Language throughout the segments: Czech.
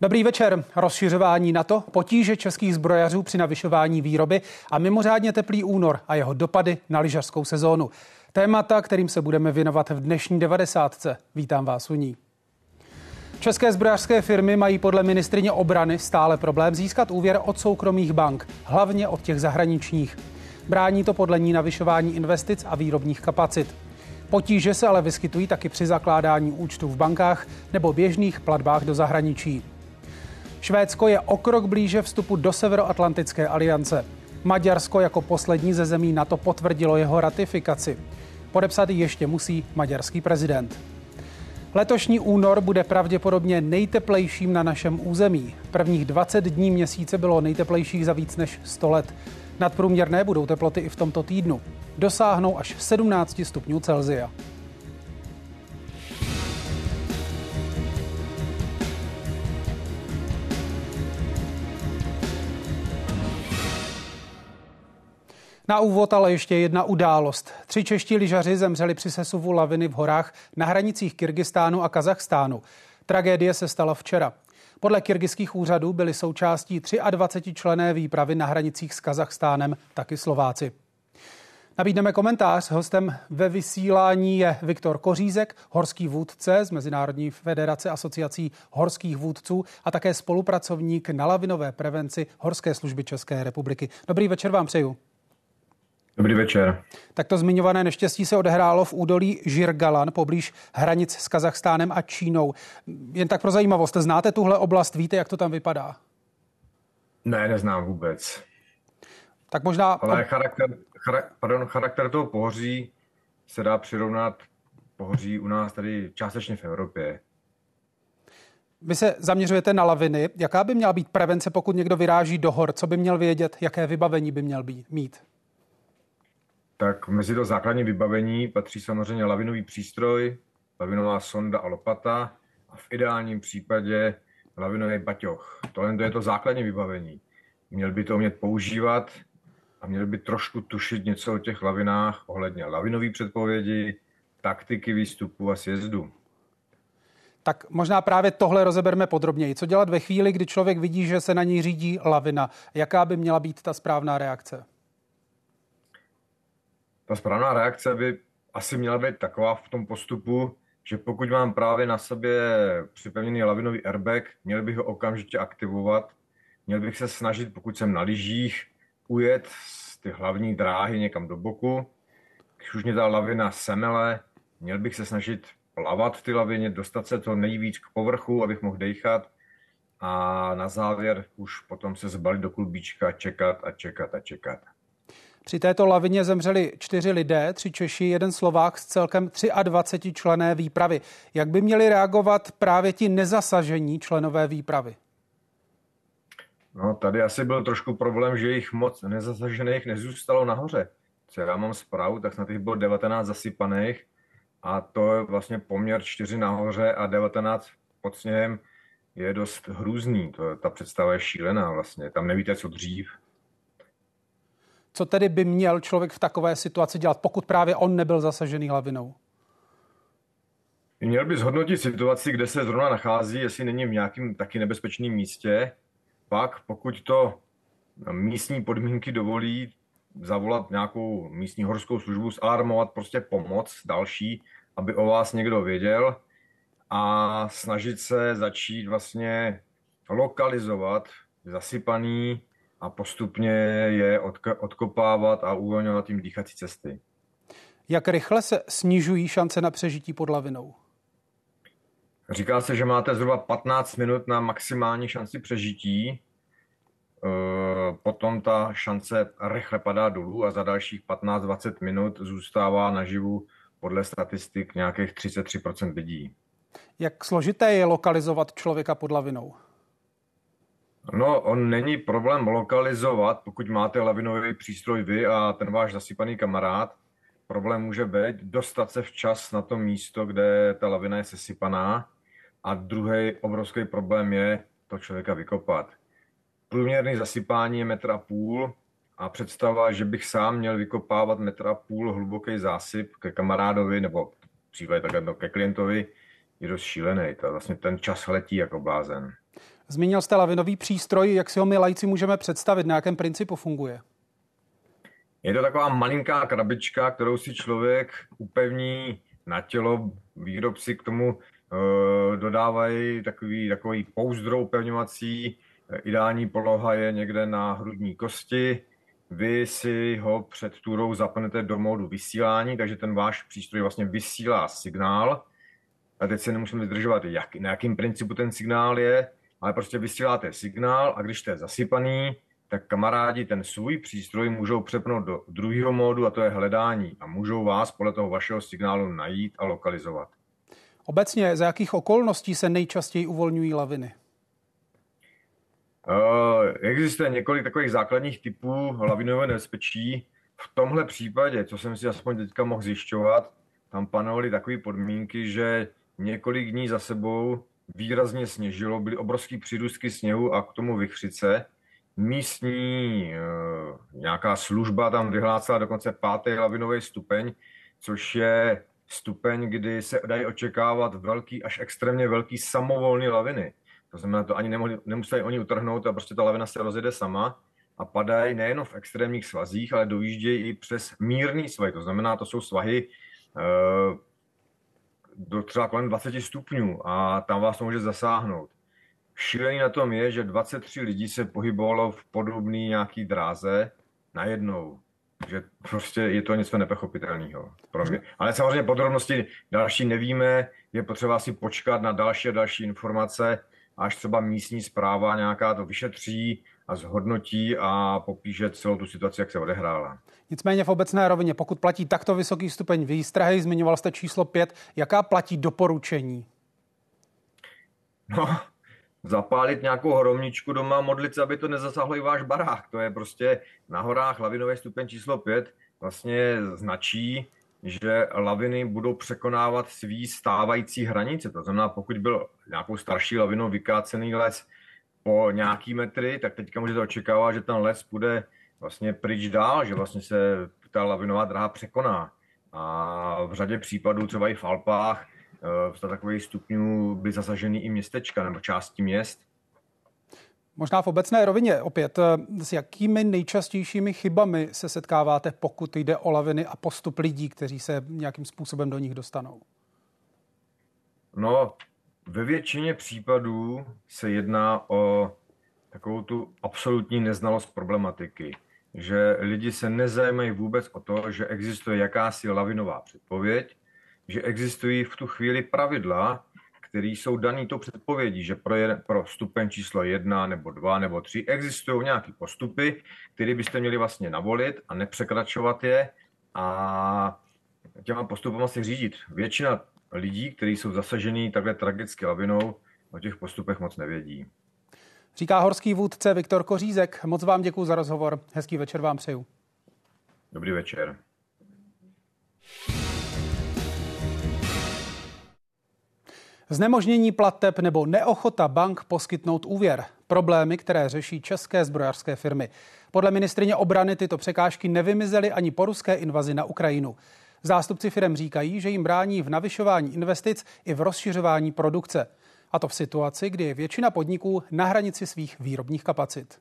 Dobrý večer. Rozšiřování NATO, potíže českých zbrojařů při navyšování výroby a mimořádně teplý únor a jeho dopady na lyžařskou sezónu. Témata, kterým se budeme věnovat v dnešní 90. Vítám vás u ní. České zbrojařské firmy mají podle ministrině obrany stále problém získat úvěr od soukromých bank, hlavně od těch zahraničních. Brání to podle ní navyšování investic a výrobních kapacit. Potíže se ale vyskytují taky při zakládání účtů v bankách nebo běžných platbách do zahraničí. Švédsko je o krok blíže vstupu do Severoatlantické aliance. Maďarsko jako poslední ze zemí NATO potvrdilo jeho ratifikaci. Podepsat ještě musí maďarský prezident. Letošní únor bude pravděpodobně nejteplejším na našem území. Prvních 20 dní měsíce bylo nejteplejších za víc než 100 let. Nadprůměrné budou teploty i v tomto týdnu. Dosáhnou až 17 stupňů Celzia. Na úvod ale ještě jedna událost. Tři čeští lyžaři zemřeli při sesuvu laviny v horách na hranicích Kyrgyzstánu a Kazachstánu. Tragédie se stala včera. Podle kyrgyzských úřadů byli součástí 23 člené výpravy na hranicích s Kazachstánem taky Slováci. Nabídneme komentář. Hostem ve vysílání je Viktor Kořízek, horský vůdce z Mezinárodní federace asociací horských vůdců a také spolupracovník na lavinové prevenci Horské služby České republiky. Dobrý večer vám přeju. Dobrý večer. Tak to zmiňované neštěstí se odehrálo v údolí Žirgalan, poblíž hranic s Kazachstánem a Čínou. Jen tak pro zajímavost, znáte tuhle oblast, víte, jak to tam vypadá? Ne, neznám vůbec. Tak možná... Ale charakter, chara, pardon, charakter toho pohoří se dá přirovnat pohoří u nás tady částečně v Evropě. Vy se zaměřujete na laviny. Jaká by měla být prevence, pokud někdo vyráží do hor? Co by měl vědět? Jaké vybavení by měl být, mít? Tak mezi to základní vybavení patří samozřejmě lavinový přístroj, lavinová sonda a lopata a v ideálním případě lavinový baťoch. Tohle je to základní vybavení. Měl by to umět používat a měl by trošku tušit něco o těch lavinách ohledně lavinový předpovědi, taktiky výstupu a sjezdu. Tak možná právě tohle rozeberme podrobněji. Co dělat ve chvíli, kdy člověk vidí, že se na něj řídí lavina? Jaká by měla být ta správná reakce? Ta správná reakce by asi měla být taková v tom postupu, že pokud mám právě na sobě připevněný lavinový airbag, měl bych ho okamžitě aktivovat, měl bych se snažit, pokud jsem na lyžích, ujet z ty hlavní dráhy někam do boku. Když už mě ta lavina semele, měl bych se snažit plavat v ty lavině, dostat se to nejvíc k povrchu, abych mohl dechat a na závěr už potom se zbalit do klubíčka, čekat a čekat a čekat. Při této lavině zemřeli čtyři lidé, tři Češi, jeden Slovák z celkem 23 člené výpravy. Jak by měli reagovat právě ti nezasažení členové výpravy? No, tady asi byl trošku problém, že jich moc nezasažených nezůstalo nahoře. Co já mám zprávu, tak snad jich bylo 19 zasypaných a to je vlastně poměr 4 nahoře a 19 pod sněhem je dost hrůzný. To, ta představa je šílená vlastně. Tam nevíte, co dřív. Co tedy by měl člověk v takové situaci dělat, pokud právě on nebyl zasažený hlavinou? Měl by zhodnotit situaci, kde se zrovna nachází, jestli není v nějakém taky nebezpečném místě. Pak, pokud to místní podmínky dovolí, zavolat nějakou místní horskou službu, zalarmovat prostě pomoc další, aby o vás někdo věděl a snažit se začít vlastně lokalizovat zasypaný a postupně je odkopávat a uvolňovat jim dýchací cesty. Jak rychle se snižují šance na přežití pod lavinou? Říká se, že máte zhruba 15 minut na maximální šanci přežití, e, potom ta šance rychle padá dolů a za dalších 15-20 minut zůstává naživu podle statistik nějakých 33% lidí. Jak složité je lokalizovat člověka pod lavinou? No, on není problém lokalizovat, pokud máte lavinový přístroj vy a ten váš zasypaný kamarád. Problém může být dostat se včas na to místo, kde ta lavina je sesypaná. A druhý obrovský problém je to člověka vykopat. Průměrný zasypání je metr a půl a představa, že bych sám měl vykopávat metr a půl hluboký zásyp ke kamarádovi nebo případně takhle ke klientovi, je dost šílený. To vlastně ten čas letí jako blázen. Zmínil jste lavinový přístroj, jak si ho my lajci můžeme představit, na jakém principu funguje? Je to taková malinká krabička, kterou si člověk upevní na tělo. Výrobci k tomu uh, dodávají takový, takový pouzdrou upevňovací. Ideální poloha je někde na hrudní kosti. Vy si ho před turou zapnete do módu vysílání, takže ten váš přístroj vlastně vysílá signál. A teď se nemusíme zdržovat, jak, na jakým principu ten signál je, ale prostě vysíláte signál a když jste zasypaný, tak kamarádi ten svůj přístroj můžou přepnout do druhého módu a to je hledání a můžou vás podle toho vašeho signálu najít a lokalizovat. Obecně, za jakých okolností se nejčastěji uvolňují laviny? Uh, existuje několik takových základních typů lavinového nebezpečí. V tomhle případě, co jsem si aspoň teďka mohl zjišťovat, tam panovaly takové podmínky, že několik dní za sebou výrazně sněžilo, byly obrovské přírůstky sněhu a k tomu vychřice místní eh, nějaká služba tam vyhlásila dokonce pátý lavinový stupeň, což je stupeň, kdy se dají očekávat velký až extrémně velký samovolný laviny. To znamená, to ani nemohli, nemuseli oni utrhnout a prostě ta lavina se rozjede sama a padají nejen v extrémních svazích, ale dojíždějí i přes mírný svahy. To znamená, to jsou svahy eh, do třeba kolem 20 stupňů a tam vás to může zasáhnout. Šílený na tom je, že 23 lidí se pohybovalo v podobné nějaký dráze najednou. Že prostě je to něco nepochopitelného. Ale samozřejmě podrobnosti další nevíme, je potřeba si počkat na další a další informace, až třeba místní zpráva nějaká to vyšetří a zhodnotí a popíše celou tu situaci, jak se odehrála. Nicméně v obecné rovině, pokud platí takto vysoký stupeň výstrahy, zmiňoval jste číslo 5, jaká platí doporučení? No, zapálit nějakou hromničku doma, modlit se, aby to nezasáhlo i váš barák. To je prostě na horách lavinové stupeň číslo 5 vlastně značí, že laviny budou překonávat svý stávající hranice. To znamená, pokud byl nějakou starší lavinou vykácený les po nějaký metry, tak teďka můžete očekávat, že ten les bude vlastně pryč dál, že vlastně se ta lavinová dráha překoná. A v řadě případů, třeba i v Alpách, v eh, takových stupňů byly zasaženy i městečka nebo části měst. Možná v obecné rovině opět, eh, s jakými nejčastějšími chybami se setkáváte, pokud jde o laviny a postup lidí, kteří se nějakým způsobem do nich dostanou? No, ve většině případů se jedná o takovou tu absolutní neznalost problematiky, že lidi se nezajímají vůbec o to, že existuje jakási lavinová předpověď, že existují v tu chvíli pravidla, které jsou daný to předpovědí, že pro, jeden, pro stupeň číslo jedna nebo dva nebo tři existují nějaké postupy, které byste měli vlastně navolit a nepřekračovat je a těma postupama si řídit. Většina lidí, kteří jsou zasažený takhle tragicky lavinou, o těch postupech moc nevědí. Říká horský vůdce Viktor Kořízek. Moc vám děkuji za rozhovor. Hezký večer vám přeju. Dobrý večer. Znemožnění plateb nebo neochota bank poskytnout úvěr. Problémy, které řeší české zbrojařské firmy. Podle ministrině obrany tyto překážky nevymizely ani po ruské invazi na Ukrajinu. Zástupci firm říkají, že jim brání v navyšování investic i v rozšiřování produkce. A to v situaci, kdy je většina podniků na hranici svých výrobních kapacit.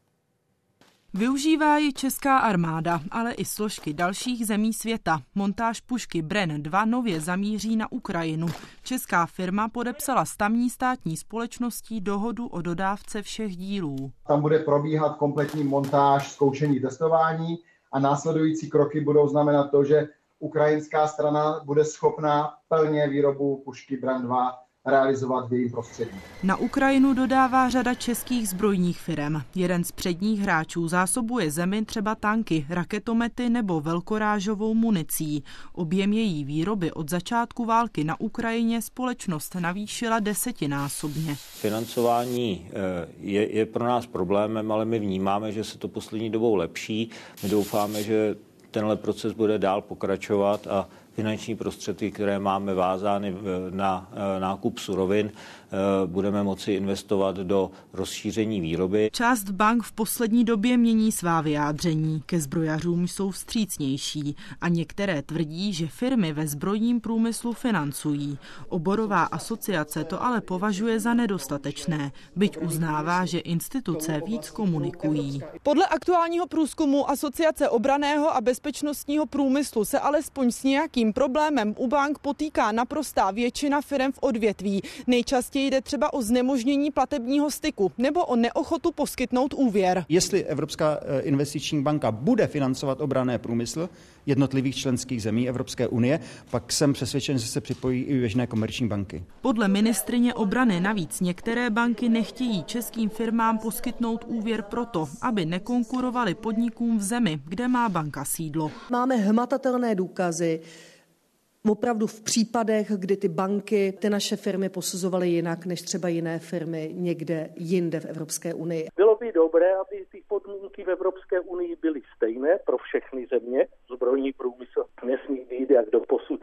Využívá ji česká armáda, ale i složky dalších zemí světa. Montáž pušky Bren 2 nově zamíří na Ukrajinu. Česká firma podepsala s tamní státní společností dohodu o dodávce všech dílů. Tam bude probíhat kompletní montáž, zkoušení, testování a následující kroky budou znamenat to, že ukrajinská strana bude schopná plně výrobu pušky Bren 2 realizovat v jejím prostředí. Na Ukrajinu dodává řada českých zbrojních firm. Jeden z předních hráčů zásobuje zemi třeba tanky, raketomety nebo velkorážovou municí. Objem její výroby od začátku války na Ukrajině společnost navýšila desetinásobně. Financování eh, je, je pro nás problémem, ale my vnímáme, že se to poslední dobou lepší. My doufáme, že tenhle proces bude dál pokračovat a finanční prostředky, které máme vázány na nákup surovin, Eh, budeme moci investovat do rozšíření výroby. Část bank v poslední době mění svá vyjádření. Ke zbrojařům jsou vstřícnější a některé tvrdí, že firmy ve zbrojním průmyslu financují. Oborová asociace to ale považuje za nedostatečné, byť uznává, že instituce víc komunikují. Podle aktuálního průzkumu Asociace obraného a bezpečnostního průmyslu se alespoň s nějakým problémem u bank potýká naprostá většina firm v odvětví. Nejčastěji jde třeba o znemožnění platebního styku nebo o neochotu poskytnout úvěr. Jestli Evropská eh, investiční banka bude financovat obrané průmysl jednotlivých členských zemí Evropské unie, pak jsem přesvědčen, že se připojí i běžné komerční banky. Podle ministrině obrany navíc některé banky nechtějí českým firmám poskytnout úvěr proto, aby nekonkurovali podnikům v zemi, kde má banka sídlo. Máme hmatatelné důkazy, opravdu v případech, kdy ty banky ty naše firmy posuzovaly jinak než třeba jiné firmy někde jinde v Evropské unii. Bylo by dobré, aby ty podmínky v Evropské unii byly stejné pro všechny země. Zbrojní průmysl nesmí být jak do posud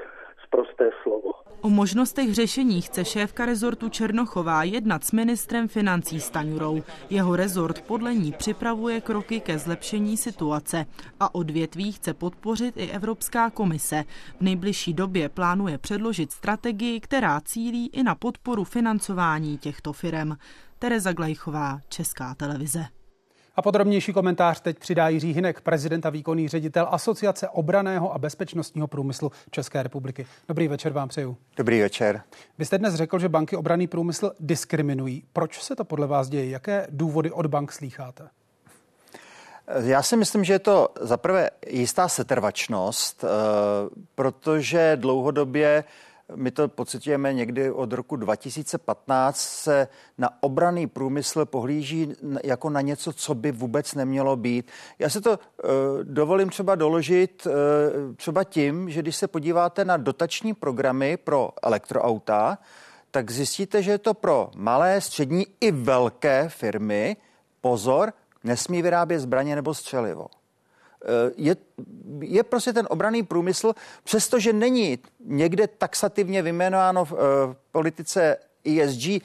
prosté slovo. O možnostech řešení chce šéfka rezortu Černochová jednat s ministrem financí Staňurou. Jeho rezort podle ní připravuje kroky ke zlepšení situace a odvětví chce podpořit i Evropská komise. V nejbližší době plánuje předložit strategii, která cílí i na podporu financování těchto firm. Tereza Glejchová, Česká televize. A podrobnější komentář teď přidá Jiří Hinek, prezident a výkonný ředitel Asociace obraného a bezpečnostního průmyslu České republiky. Dobrý večer vám přeju. Dobrý večer. Vy jste dnes řekl, že banky obraný průmysl diskriminují. Proč se to podle vás děje? Jaké důvody od bank slýcháte? Já si myslím, že je to zaprvé jistá setrvačnost, eh, protože dlouhodobě my to pocitujeme někdy od roku 2015, se na obraný průmysl pohlíží jako na něco, co by vůbec nemělo být. Já se to uh, dovolím třeba doložit uh, třeba tím, že když se podíváte na dotační programy pro elektroauta, tak zjistíte, že je to pro malé, střední i velké firmy, pozor, nesmí vyrábět zbraně nebo střelivo. Eh, je, je prostě ten obraný průmysl, přestože není někde taxativně vyjmenováno v, eh, politice ESG, eh,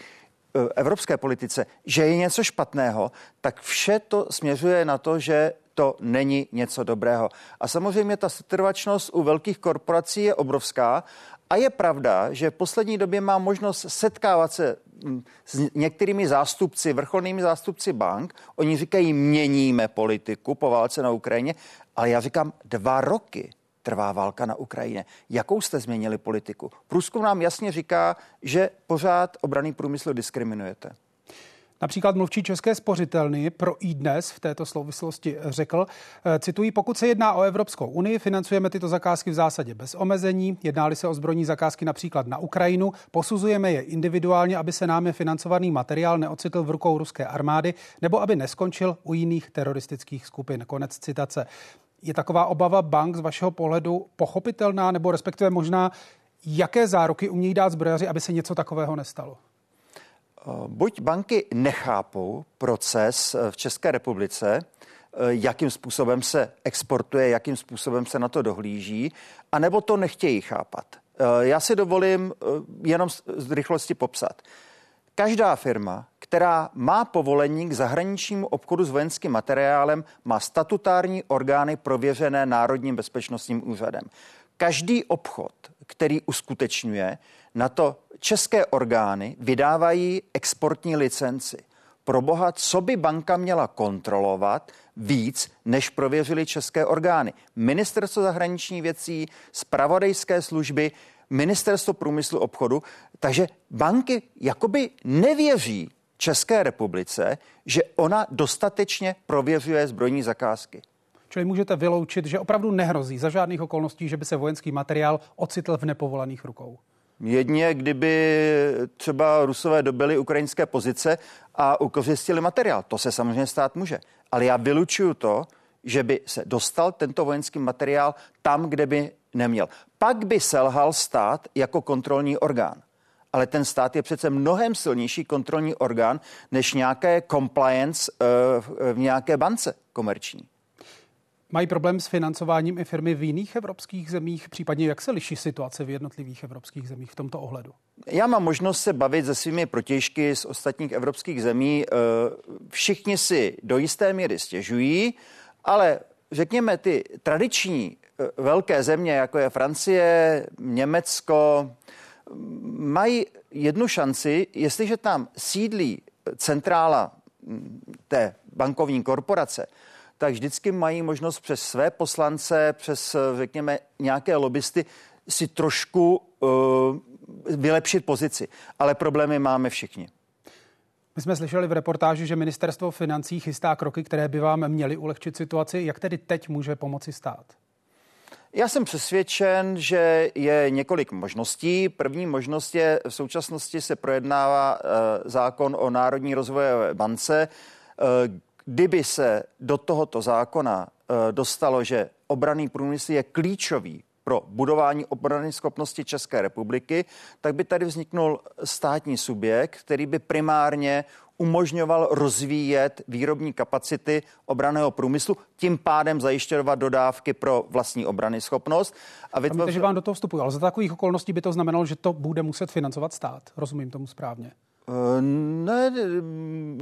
evropské politice, že je něco špatného, tak vše to směřuje na to, že to není něco dobrého. A samozřejmě ta setrvačnost u velkých korporací je obrovská a je pravda, že v poslední době má možnost setkávat se hm, s některými zástupci, vrcholnými zástupci bank. Oni říkají, měníme politiku po válce na Ukrajině, ale já říkám, dva roky trvá válka na Ukrajině. Jakou jste změnili politiku? Průzkum nám jasně říká, že pořád obraný průmysl diskriminujete. Například mluvčí České spořitelny pro i dnes v této souvislosti řekl, eh, cituji, pokud se jedná o Evropskou unii, financujeme tyto zakázky v zásadě bez omezení. Jednáli se o zbrojní zakázky například na Ukrajinu, posuzujeme je individuálně, aby se námi financovaný materiál neocitl v rukou ruské armády nebo aby neskončil u jiných teroristických skupin. Konec citace. Je taková obava bank z vašeho pohledu pochopitelná nebo respektive možná, jaké záruky umějí dát zbrojaři, aby se něco takového nestalo? Buď banky nechápou proces eh, v České republice, eh, jakým způsobem se exportuje, jakým způsobem se na to dohlíží, anebo to nechtějí chápat. Eh, já si dovolím jenom z rychlosti popsat. Každá firma, která má povolení k zahraničnímu obchodu s vojenským materiálem, má statutární orgány prověřené Národním bezpečnostním úřadem. Každý obchod, který uskutečňuje, na to české orgány vydávají exportní licenci. Pro boha, co by banka měla kontrolovat víc, než prověřili české orgány? Ministerstvo zahraničních věcí, spravodajské služby, ministerstvo průmyslu obchodu. Takže banky jakoby nevěří České republice, že ona dostatečně prověřuje zbrojní zakázky. Čili můžete vyloučit, že opravdu nehrozí za žádných okolností, že by se vojenský materiál ocitl v nepovolaných rukou. Jedně, kdyby třeba Rusové dobili ukrajinské pozice a ukořistili materiál. To se samozřejmě stát může. Ale já vylučuju to, že by se dostal tento vojenský materiál tam, kde by neměl. Pak by selhal stát jako kontrolní orgán. Ale ten stát je přece mnohem silnější kontrolní orgán než nějaké compliance uh, v nějaké bance komerční. Mají problém s financováním i firmy v jiných evropských zemích, případně jak se liší situace v jednotlivých evropských zemích v tomto ohledu? Já mám možnost se bavit se svými protěžky z ostatních evropských zemí. Eh, všichni si do jisté míry stěžují, ale řekněme ty tradiční eh, velké země, jako je Francie, Německo, mají jednu šanci, jestliže tam sídlí centrála hm, té bankovní korporace, tak vždycky mají možnost přes své poslance, přes, řekněme, nějaké lobbysty si trošku uh, vylepšit pozici. Ale problémy máme všichni. My jsme slyšeli v reportáži, že ministerstvo financí chystá kroky, které by vám měly ulehčit situaci. Jak tedy teď může pomoci stát? Já jsem přesvědčen, že je několik možností. První možnost je, v současnosti se projednává uh, zákon o Národní rozvojové bance, uh, Kdyby se do tohoto zákona eh, dostalo, že obraný průmysl je klíčový pro budování obrany schopnosti České republiky, tak by tady vzniknul státní subjekt, který by primárně umožňoval rozvíjet výrobní kapacity obraného průmyslu, tím pádem zajišťovat dodávky pro vlastní obrany schopnost. A vytvořil... že vám do toho vstupují, ale za takových okolností by to znamenalo, že to bude muset financovat stát. Rozumím tomu správně. Ne,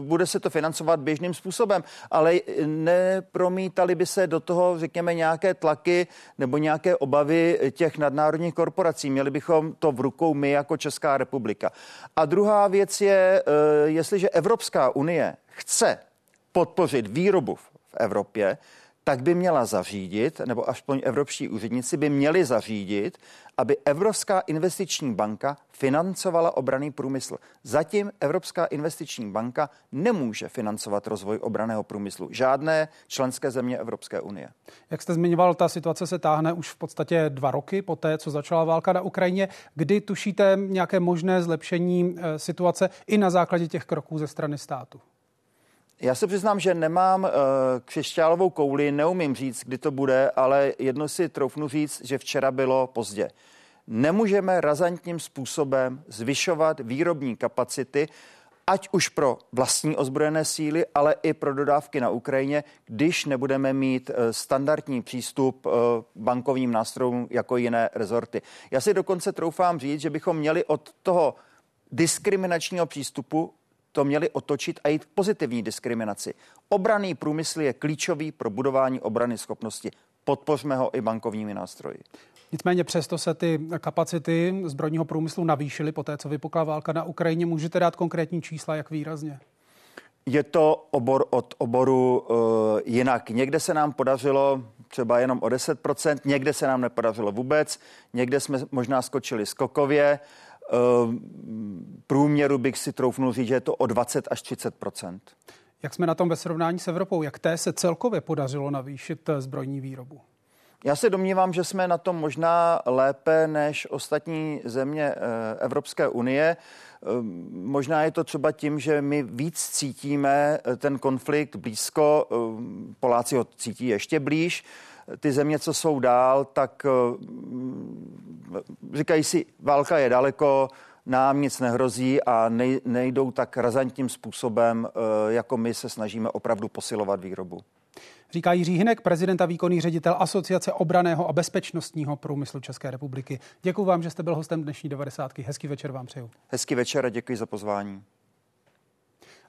bude se to financovat běžným způsobem, ale nepromítali by se do toho, řekněme, nějaké tlaky nebo nějaké obavy těch nadnárodních korporací. Měli bychom to v rukou my jako Česká republika. A druhá věc je, eh, jestliže Evropská unie chce podpořit výrobu v Evropě, tak by měla zařídit, nebo aspoň evropští úředníci by měli zařídit, aby Evropská investiční banka financovala obraný průmysl. Zatím Evropská investiční banka nemůže financovat rozvoj obraného průmyslu. Žádné členské země Evropské unie. Jak jste zmiňoval, ta situace se táhne už v podstatě dva roky po té, co začala válka na Ukrajině. Kdy tušíte nějaké možné zlepšení eh, situace i na základě těch kroků ze strany státu? Já se přiznám, že nemám uh, křišťálovou kouli, neumím říct, kdy to bude, ale jedno si troufnu říct, že včera bylo pozdě. Nemůžeme razantním způsobem zvyšovat výrobní kapacity, ať už pro vlastní ozbrojené síly, ale i pro dodávky na Ukrajině, když nebudeme mít eh, standardní přístup eh, bankovním nástrojům jako jiné rezorty. Já si dokonce troufám říct, že bychom měli od toho diskriminačního přístupu to měli otočit a jít k pozitivní diskriminaci. Obraný průmysl je klíčový pro budování obrany schopnosti. Podpořme ho i bankovními nástroji. Nicméně přesto se ty kapacity zbrojního průmyslu navýšily po té, co vypukla válka na Ukrajině. Můžete dát konkrétní čísla, jak výrazně? Je to obor od oboru uh, jinak. Někde se nám podařilo třeba jenom o 10%, někde se nám nepodařilo vůbec, někde jsme možná skočili skokově. Ehm, průměru bych si troufnul říct, že je to o 20 až 30% Jak jsme na tom ve srovnání s Evropou? Jak té se celkově podařilo navýšit eh, zbrojní výrobu? Já se domnívám, že jsme na tom možná lépe než ostatní země eh, Evropské unie. Ehm, možná je to třeba tím, že my víc cítíme eh, ten konflikt blízko, ehm, Poláci ho cítí ještě blíž ty země, co jsou dál, tak eh, říkají si, válka je daleko, nám nic nehrozí a nejdou tak razantním způsobem, eh, jako my se snažíme opravdu posilovat výrobu. Říká Jiří Hinek, prezident a výkonný ředitel Asociace obraného a bezpečnostního průmyslu České republiky. Děkuji vám, že jste byl hostem dnešní 90. Hezký večer vám přeju. Hezký večer a děkuji za pozvání.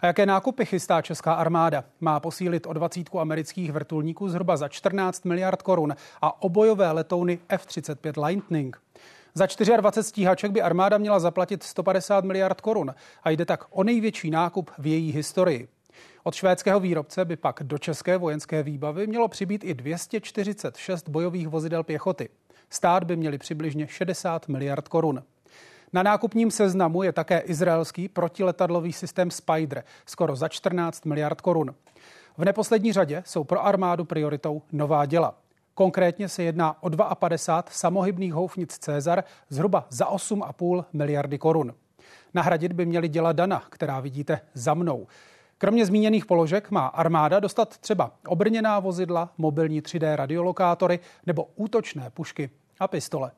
A jaké nákupy chystá česká armáda? Má posílit o 20 amerických vrtulníků zhruba za 14 miliard korun a obojové letouny F-35 Lightning. Za 24 stíhaček by armáda měla zaplatit 150 miliard korun a jde tak o největší nákup v její historii. Od švédského výrobce by pak do české vojenské výbavy mělo přibýt i 246 bojových vozidel pěchoty. Stát by měli přibližně 60 miliard korun. Na nákupním seznamu je také izraelský protiletadlový systém Spider, skoro za 14 miliard korun. V neposlední řadě jsou pro armádu prioritou nová děla. Konkrétně se jedná o 52 samohybných houfnic Cezar zhruba za 8,5 miliardy korun. Nahradit by měli děla Dana, která vidíte za mnou. Kromě zmíněných položek má armáda dostat třeba obrněná vozidla, mobilní 3D radiolokátory nebo útočné pušky a pistole.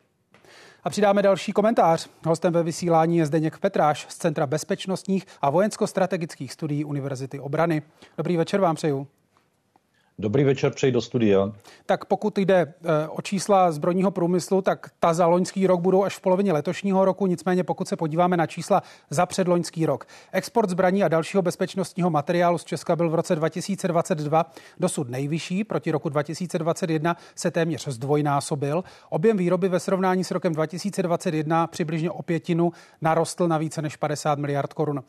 A přidáme další komentář. Hostem ve vysílání je Zdeněk Petráš z Centra bezpečnostních a vojensko-strategických studií Univerzity obrany. Dobrý večer vám přeju. Dobrý večer, přeji do studia. Tak pokud jde eh, o čísla zbrojního průmyslu, tak ta za loňský rok budou až v polovině letošního roku. Nicméně pokud se podíváme na čísla za předloňský rok, export zbraní a dalšího bezpečnostního materiálu z Česka byl v roce 2022 dosud nejvyšší. Proti roku 2021 se téměř zdvojnásobil. Objem výroby ve srovnání s rokem 2021 přibližně o pětinu narostl na více než 50 miliard korun.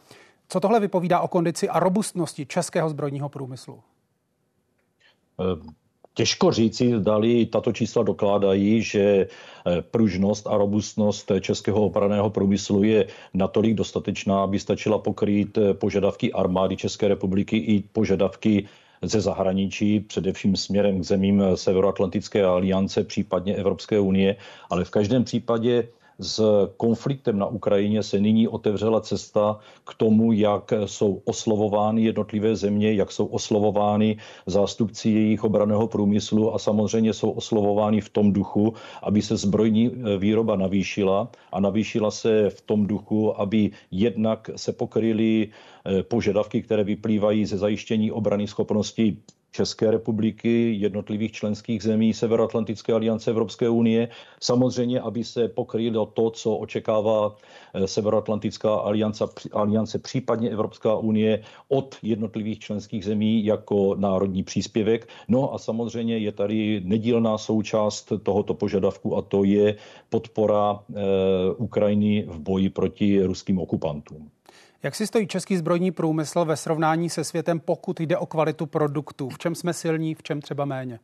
Co tohle vypovídá o kondici a robustnosti českého zbrojního průmyslu? Eh, těžko říci, zdali tato čísla dokládají, že eh, pružnost a robustnost českého obraného průmyslu je natolik dostatečná, aby stačila pokrýt eh, požadavky armády České republiky i požadavky ze zahraničí, především směrem k zemím Severoatlantické aliance, případně Evropské unie, ale v každém případě s konfliktem na Ukrajině se nyní otevřela cesta k tomu, jak jsou oslovovány jednotlivé země, jak jsou oslovovány zástupci jejich obraného průmyslu a samozřejmě jsou oslovovány v tom duchu, aby se zbrojní eh, výroba navýšila a navýšila se v tom duchu, aby jednak se pokryly eh, požadavky, které vyplývají ze zajištění obrany schopnosti České republiky, jednotlivých členských zemí Severoatlantické aliance Evropské unie. Samozřejmě, aby se pokrylo to, co očekává eh, Severoatlantická aliance, aliance, případně Evropská unie od jednotlivých členských zemí jako národní příspěvek. No a samozřejmě je tady nedílná součást tohoto požadavku a to je podpora eh, Ukrajiny v boji proti ruským okupantům. Jak si stojí český zbrojní průmysl ve srovnání se světem, pokud jde o kvalitu produktů? V čem jsme silní, v čem třeba méně?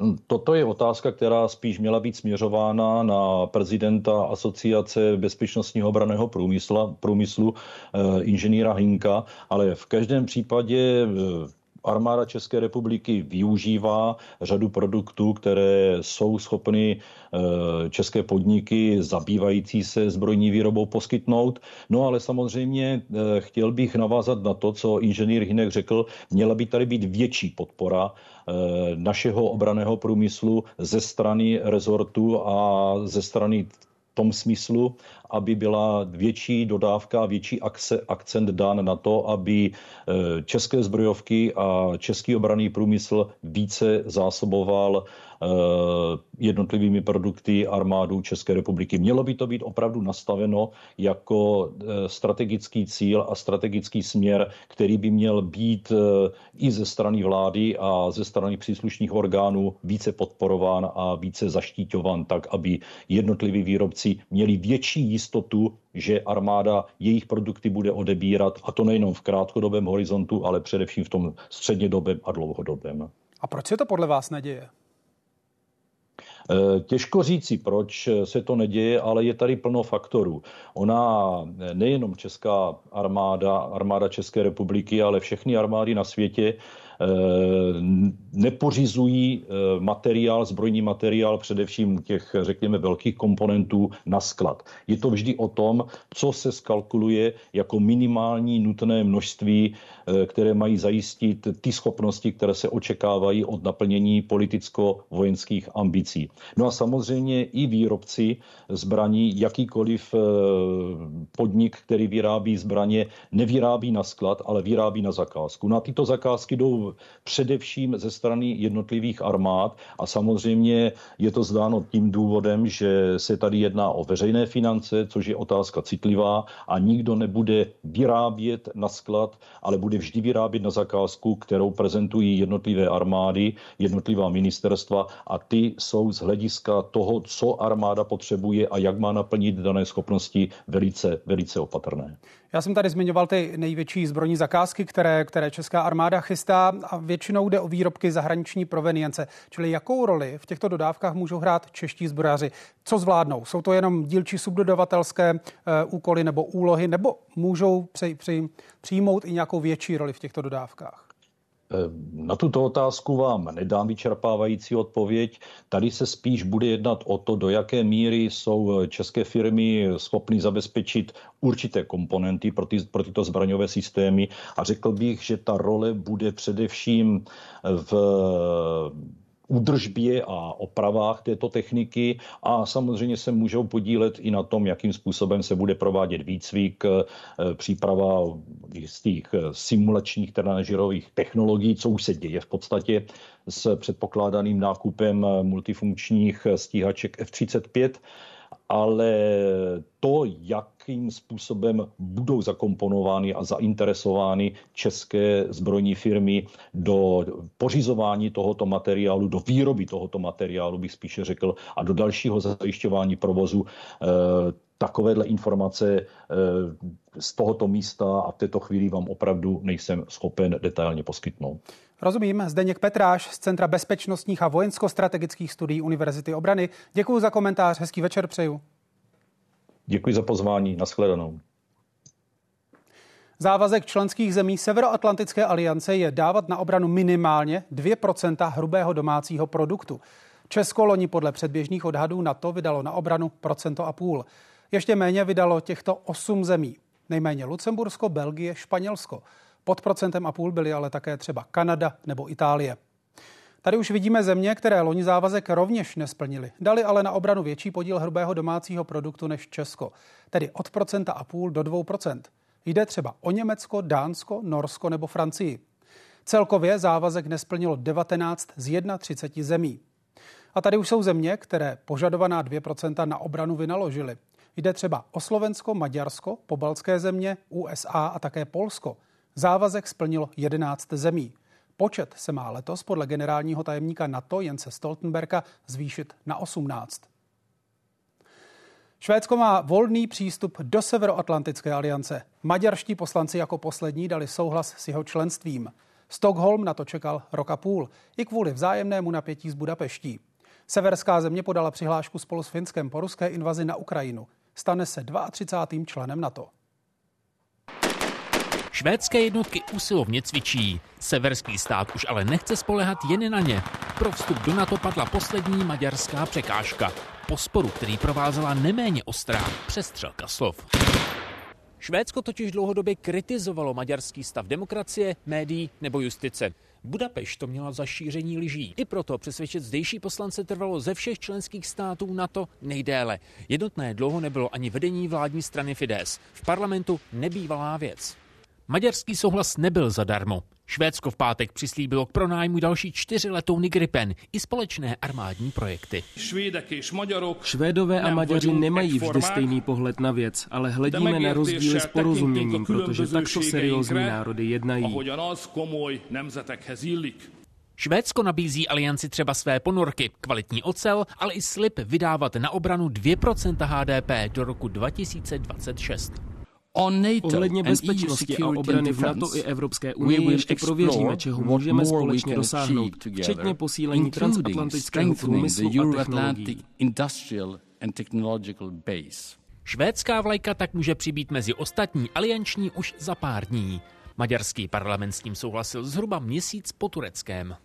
Hm, toto je otázka, která spíš měla být směřována na prezidenta Asociace bezpečnostního obraného průmyslu, průmyslu eh, inženýra Hinka, ale v každém případě eh, armáda České republiky využívá řadu produktů, které jsou schopny eh, české podniky zabývající se zbrojní výrobou poskytnout. No ale samozřejmě eh, chtěl bych navázat na to, co inženýr Hinek řekl, měla by tady být větší podpora eh, našeho obraného průmyslu ze strany rezortu a ze strany tom smyslu, aby byla větší dodávka, větší akcent dán na to, aby eh, české zbrojovky a český obraný průmysl více zásoboval jednotlivými produkty armádu České republiky. Mělo by to být opravdu nastaveno jako eh, strategický cíl a strategický směr, který by měl být eh, i ze strany vlády a ze strany příslušných orgánů více podporován a více zaštíťován tak, aby jednotliví výrobci měli větší jistotu, že armáda jejich produkty bude odebírat, a to nejenom v krátkodobém horizontu, ale především v tom střednědobém a dlouhodobém. A proč se to podle vás neděje? Eh, těžko říci, proč se to neděje, ale je tady plno faktorů. Ona nejenom česká armáda, armáda České republiky, ale všechny armády na světě Eh, nepořizují eh, materiál, zbrojní materiál, především těch, řekněme, velkých komponentů na sklad. Je to vždy o tom, co se skalkuluje jako minimální nutné množství, eh, které mají zajistit ty schopnosti, které se očekávají od naplnění politicko-vojenských ambicí. No a samozřejmě i výrobci zbraní, jakýkoliv podnik, který vyrábí zbraně, nevyrábí na sklad, ale vyrábí na zakázku. Na tyto zakázky jdou především ze strany jednotlivých armád a samozřejmě je to zdáno tím důvodem, že se tady jedná o veřejné finance, což je otázka citlivá a nikdo nebude vyrábět na sklad, ale bude vždy vyrábět na zakázku, kterou prezentují jednotlivé armády, jednotlivá ministerstva a ty jsou z hlediska toho, co armáda potřebuje a jak má naplnit dané schopnosti, velice, velice opatrné. Já jsem tady zmiňoval ty největší zbrojní zakázky, které, které česká armáda chystá a většinou jde o výrobky zahraniční provenience. Čili jakou roli v těchto dodávkách můžou hrát čeští zbrojaři? Co zvládnou? Jsou to jenom dílčí subdodavatelské uh, úkoly nebo úlohy, nebo můžou při, při, přijmout i nějakou větší roli v těchto dodávkách? Na tuto otázku vám nedám vyčerpávající odpověď. Tady se spíš bude jednat o to, do jaké míry jsou české firmy schopny zabezpečit určité komponenty pro, ty, pro tyto zbraňové systémy. A řekl bych, že ta role bude především v údržbě a opravách této techniky a samozřejmě se můžou podílet i na tom, jakým způsobem se bude provádět výcvik, příprava jistých simulačních trenažerových technologií, co už se děje v podstatě s předpokládaným nákupem multifunkčních stíhaček F-35 ale to, jakým způsobem budou zakomponovány a zainteresovány české zbrojní firmy do pořizování tohoto materiálu, do výroby tohoto materiálu, bych spíše řekl, a do dalšího zajišťování provozu, eh, takovéhle informace eh, z tohoto místa a v této chvíli vám opravdu nejsem schopen detailně poskytnout. Rozumím. Zdeněk Petráš z Centra bezpečnostních a vojensko-strategických studií Univerzity obrany. Děkuji za komentář, hezký večer přeju. Děkuji za pozvání, nashledanou. Závazek členských zemí Severoatlantické aliance je dávat na obranu minimálně 2% hrubého domácího produktu. Česko loni podle předběžných odhadů na to vydalo na obranu procento a půl. Ještě méně vydalo těchto osm zemí. Nejméně Lucembursko, Belgie, Španělsko. Pod procentem a půl byly ale také třeba Kanada nebo Itálie. Tady už vidíme země, které loni závazek rovněž nesplnili. Dali ale na obranu větší podíl hrubého domácího produktu než Česko, tedy od procenta a půl do dvou procent. Jde třeba o Německo, Dánsko, Norsko nebo Francii. Celkově závazek nesplnilo 19 z 31 zemí. A tady už jsou země, které požadovaná 2% na obranu vynaložily. Jde třeba o Slovensko, Maďarsko, pobaltské země, USA a také Polsko. Závazek splnilo 11 zemí. Počet se má letos podle generálního tajemníka NATO Jense Stoltenberga zvýšit na 18. Švédsko má volný přístup do Severoatlantické aliance. Maďarští poslanci jako poslední dali souhlas s jeho členstvím. Stockholm na to čekal rok a půl, i kvůli vzájemnému napětí z Budapeští. Severská země podala přihlášku spolu s Finskem po ruské invazi na Ukrajinu. Stane se 32. členem NATO. Švédské jednotky usilovně cvičí. Severský stát už ale nechce spolehat jen na ně. Pro vstup do NATO padla poslední maďarská překážka. Po sporu, který provázela neméně ostrá přestřelka slov. Švédsko totiž dlouhodobě kritizovalo maďarský stav demokracie, médií nebo justice. Budapešť to měla za šíření lyží. I proto přesvědčit zdejší poslance trvalo ze všech členských států NATO nejdéle. Jednotné dlouho nebylo ani vedení vládní strany Fidesz. V parlamentu nebývalá věc. Maďarský souhlas nebyl zadarmo. Švédsko v pátek přislíbilo k pronájmu další čtyři letouny Gripen i společné armádní projekty. Švédové a Maďaři nemají vždy stejný pohled na věc, ale hledíme na rozdíly s porozuměním, protože takto seriózní národy jednají. Švédsko nabízí alianci třeba své ponorky, kvalitní ocel, ale i slib vydávat na obranu 2% HDP do roku 2026. Ohledně bezpečnosti a obrany v NATO i Evropské unie ještě prověříme, čeho můžeme společně dosáhnout, včetně posílení transatlantického průmyslu a technologií. Švédská vlajka tak může přibít mezi ostatní alianční už za pár dní. Maďarský parlament s tím souhlasil zhruba měsíc po tureckém.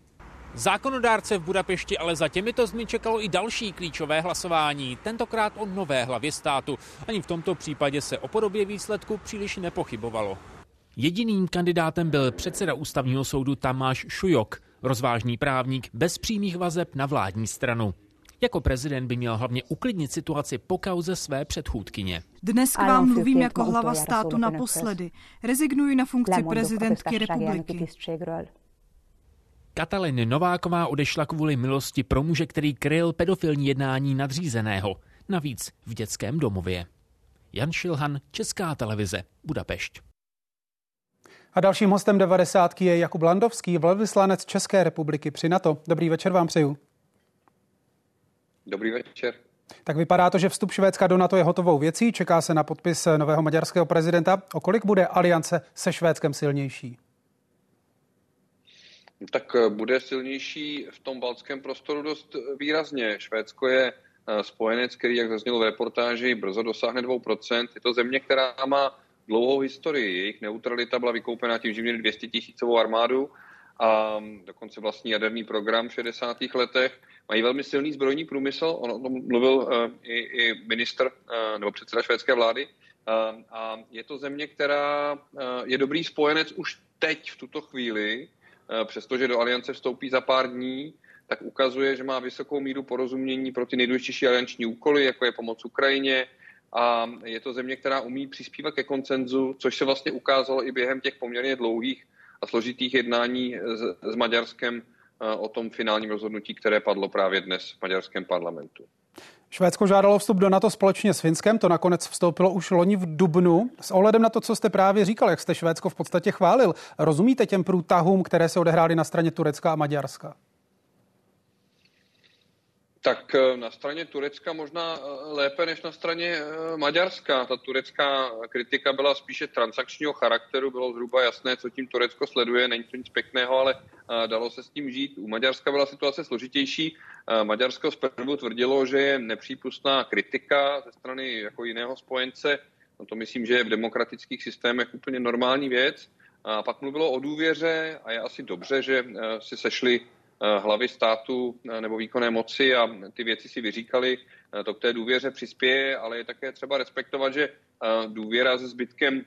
Zákonodárce v Budapešti ale za těmito zmi čekalo i další klíčové hlasování, tentokrát o nové hlavě státu. Ani v tomto případě se o podobě výsledku příliš nepochybovalo. Jediným kandidátem byl předseda ústavního soudu Tamáš Šujok, rozvážný právník bez přímých vazeb na vládní stranu. Jako prezident by měl hlavně uklidnit situaci po kauze své předchůdkyně. Dnes k vám mluvím jako hlava státu naposledy. Rezignuji na funkci prezidentky republiky. Katalin Nováková odešla kvůli milosti pro muže, který kryl pedofilní jednání nadřízeného, navíc v dětském domově. Jan Šilhan, Česká televize, Budapešť. A dalším hostem 90. je Jakub Landovský, velvyslanec České republiky při NATO. Dobrý večer vám přeju. Dobrý večer. Tak vypadá to, že vstup Švédska do NATO je hotovou věcí. Čeká se na podpis nového maďarského prezidenta. O kolik bude aliance se Švédskem silnější? Tak eh, bude silnější v tom baltském prostoru dost výrazně. Švédsko je eh, spojenec, který, jak zaznělo v reportáži, brzo dosáhne 2%. Je to země, která má dlouhou historii. Jejich neutralita byla vykoupená tím, že měli 200 tisícovou armádu a dokonce vlastní jaderný program v 60. letech. Mají velmi silný zbrojní průmysl, on o tom mluvil uh, i, i minister uh, nebo předseda švédské vlády. Uh, a je to země, která uh, je dobrý spojenec už teď v tuto chvíli, Eh, přestože do aliance vstoupí za pár dní. tak ukazuje, že má vysokou míru porozumění pro ty nejdůležitější alianční úkoly, jako je pomoc Ukrajině, a je to země, která umí přispívat ke koncenzu, což se vlastně ukázalo i během těch poměrně dlouhých a složitých jednání s, s Maďarskem eh, o tom finálním rozhodnutí, které padlo právě dnes v maďarském parlamentu. Švédsko žádalo vstup do NATO společně s Finskem, to nakonec vstoupilo už loni v Dubnu. S ohledem na to, co jste právě říkal, jak jste Švédsko v podstatě chválil, rozumíte těm průtahům, které se odehrály na straně Turecka a Maďarska? Tak eh, na straně Turecka možná eh, lépe než na straně eh, Maďarska. Ta turecká kritika byla spíše transakčního charakteru, bylo zhruba jasné, co tím Turecko sleduje, není to nic pěkného, ale dalo se s tím žít. U Maďarska byla situace složitější. Maďarsko zprvu tvrdilo, že je nepřípustná kritika ze strany jako jiného spojence. No to myslím, že je v demokratických systémech úplně normální věc. A pak mluvilo o důvěře a je asi dobře, že si sešli hlavy státu eh, nebo výkonné moci a ty věci si vyříkali, eh, to k té důvěře přispěje, ale je také třeba respektovat, že důvěra se zbytkem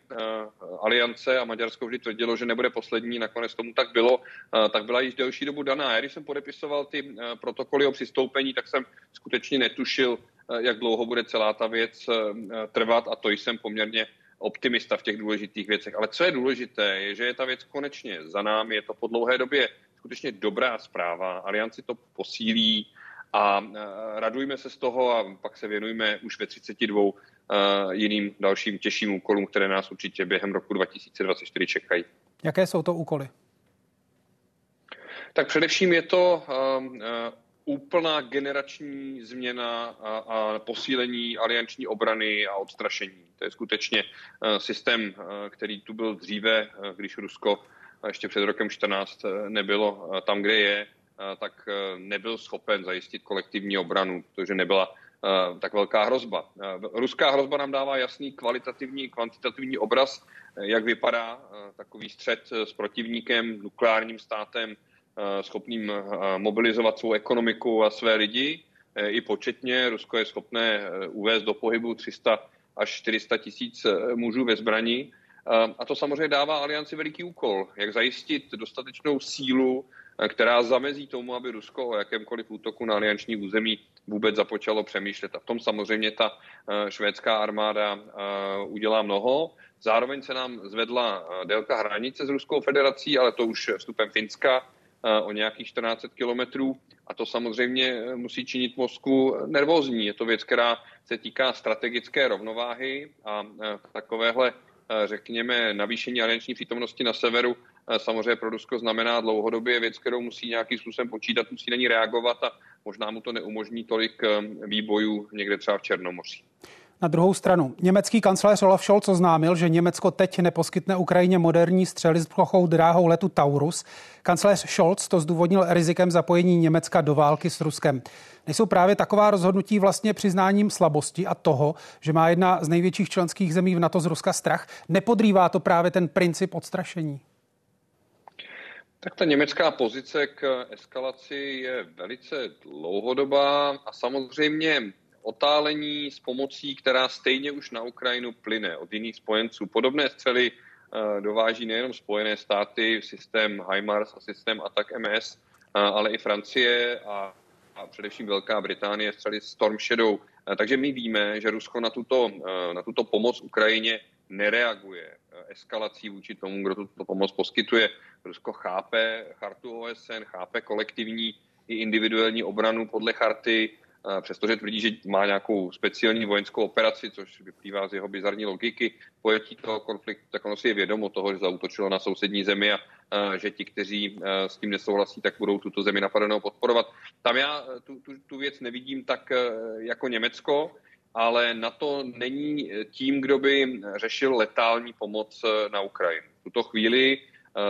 aliance a Maďarsko vždy tvrdilo, že nebude poslední, nakonec tomu tak bylo, tak byla již delší dobu daná. Já když jsem podepisoval ty protokoly o přistoupení, tak jsem skutečně netušil, jak dlouho bude celá ta věc trvat a to jsem poměrně optimista v těch důležitých věcech. Ale co je důležité, je, že je ta věc konečně za námi, je to po dlouhé době skutečně dobrá zpráva. Alianci to posílí a e, radujme se z toho a pak se věnujme už ve 32 e, jiným dalším těžším úkolům, které nás určitě během roku 2024 čekají. Jaké jsou to úkoly? Tak především je to e, úplná generační změna a, a posílení alianční obrany a odstrašení. To je skutečně systém, který tu byl dříve, když Rusko ještě před rokem 14 eh, nebylo eh, tam, kde je, eh, tak nebyl schopen zajistit kolektivní obranu, protože nebyla tak velká hrozba. Ruská hrozba nám dává jasný kvalitativní, kvantitativní obraz, jak vypadá takový střed s protivníkem, nukleárním státem, schopným mobilizovat svou ekonomiku a své lidi. I početně Rusko je schopné uvést do pohybu 300 až 400 tisíc mužů ve zbraní. Ehm, a to samozřejmě dává alianci veliký úkol, jak zajistit dostatečnou sílu, eh, která zamezí tomu, aby Rusko o jakémkoliv útoku na alianční území vůbec započalo přemýšlet. A v tom samozřejmě ta eh, švédská armáda eh, udělá mnoho. Zároveň se nám zvedla délka hranice s Ruskou federací, ale to už vstupem Finska o nějakých 14 kilometrů. A to samozřejmě musí činit Moskvu nervózní. Je to věc, která se týká strategické rovnováhy a takovéhle řekněme, navýšení alianční přítomnosti na severu samozřejmě pro Rusko znamená dlouhodobě věc, kterou musí nějakým způsobem počítat, musí na ní reagovat a možná mu to neumožní tolik eh, výbojů někde třeba v Černomoří. Na druhou stranu, německý kancléř Olaf Scholz oznámil, že Německo teď neposkytne Ukrajině moderní střely s plochou dráhou letu Taurus. Kancléř Scholz to zdůvodnil rizikem zapojení Německa do války s Ruskem. Nejsou právě taková rozhodnutí vlastně přiznáním slabosti a toho, že má jedna z největších členských zemí v NATO z Ruska strach? Nepodrývá to právě ten princip odstrašení? Tak ta německá pozice k eskalaci je velice dlouhodobá a samozřejmě otálení s pomocí, která stejně už na Ukrajinu plyne od jiných spojenců. Podobné střely eh, dováží nejenom Spojené státy, systém HIMARS a systém ATAK MS, eh, ale i Francie a, a především Velká Británie střely Storm Shadow. Eh, takže my víme, že Rusko na tuto, na tuto pomoc Ukrajině nereaguje eskalací vůči tomu, kdo tuto pomoc poskytuje. Rusko chápe chartu OSN, chápe kolektivní i individuální obranu podle charty, přestože tvrdí, že má nějakou speciální vojenskou operaci, což vyplývá z jeho bizarní logiky pojetí toho konfliktu, tak ono si je vědomo toho, že zautočilo na sousední zemi a, že ti, kteří s tím nesouhlasí, tak budou tuto zemi napadenou podporovat. Tam já tu, tu, tu věc nevidím tak jako Německo, ale na to není tím, kdo by řešil letální pomoc na Ukrajinu. V tuto chvíli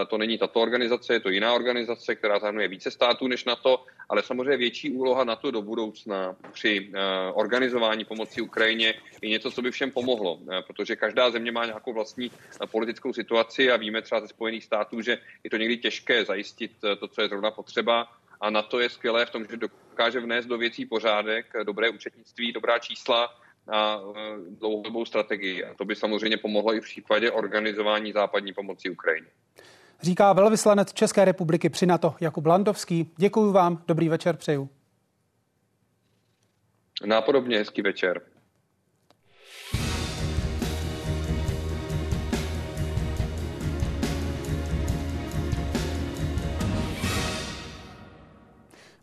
to není tato organizace, je to jiná organizace, která zahrnuje více států než NATO, ale samozřejmě větší úloha na to do budoucna při eh, organizování pomoci Ukrajině je něco, co by všem pomohlo, eh, protože každá země má nějakou vlastní politickou situaci a víme třeba ze Spojených států, že je to někdy těžké zajistit to, co je zrovna potřeba. A na to je skvělé v tom, že dokáže vnést do věcí pořádek, dobré účetnictví, dobrá čísla, a dlouhodobou strategii. A to by samozřejmě pomohlo i v případě organizování západní pomoci Ukrajině. Říká velvyslanec České republiky při NATO Jakub Landovský. Děkuji vám, dobrý večer přeju. Nápodobně hezký večer.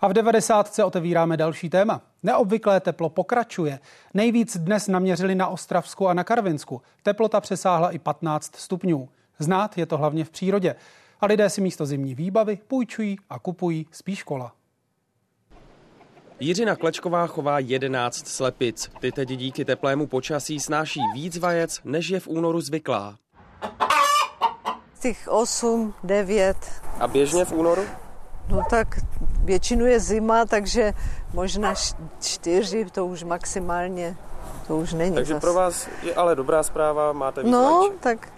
A v 90. otevíráme další téma. Neobvyklé teplo pokračuje. Nejvíc dnes naměřili na Ostravsku a na Karvinsku. Teplota přesáhla i 15 stupňů. Znát je to hlavně v přírodě. A lidé si místo zimní výbavy půjčují a kupují spíš kola. Jiřina Klečková chová 11 slepic. Ty teď díky teplému počasí snáší víc vajec, než je v únoru zvyklá. Těch 8, 9. A běžně v únoru? No tak většinu je zima, takže možná čtyři, to už maximálně, to už není Takže zas. pro vás je ale dobrá zpráva, máte víc No, vajíček. tak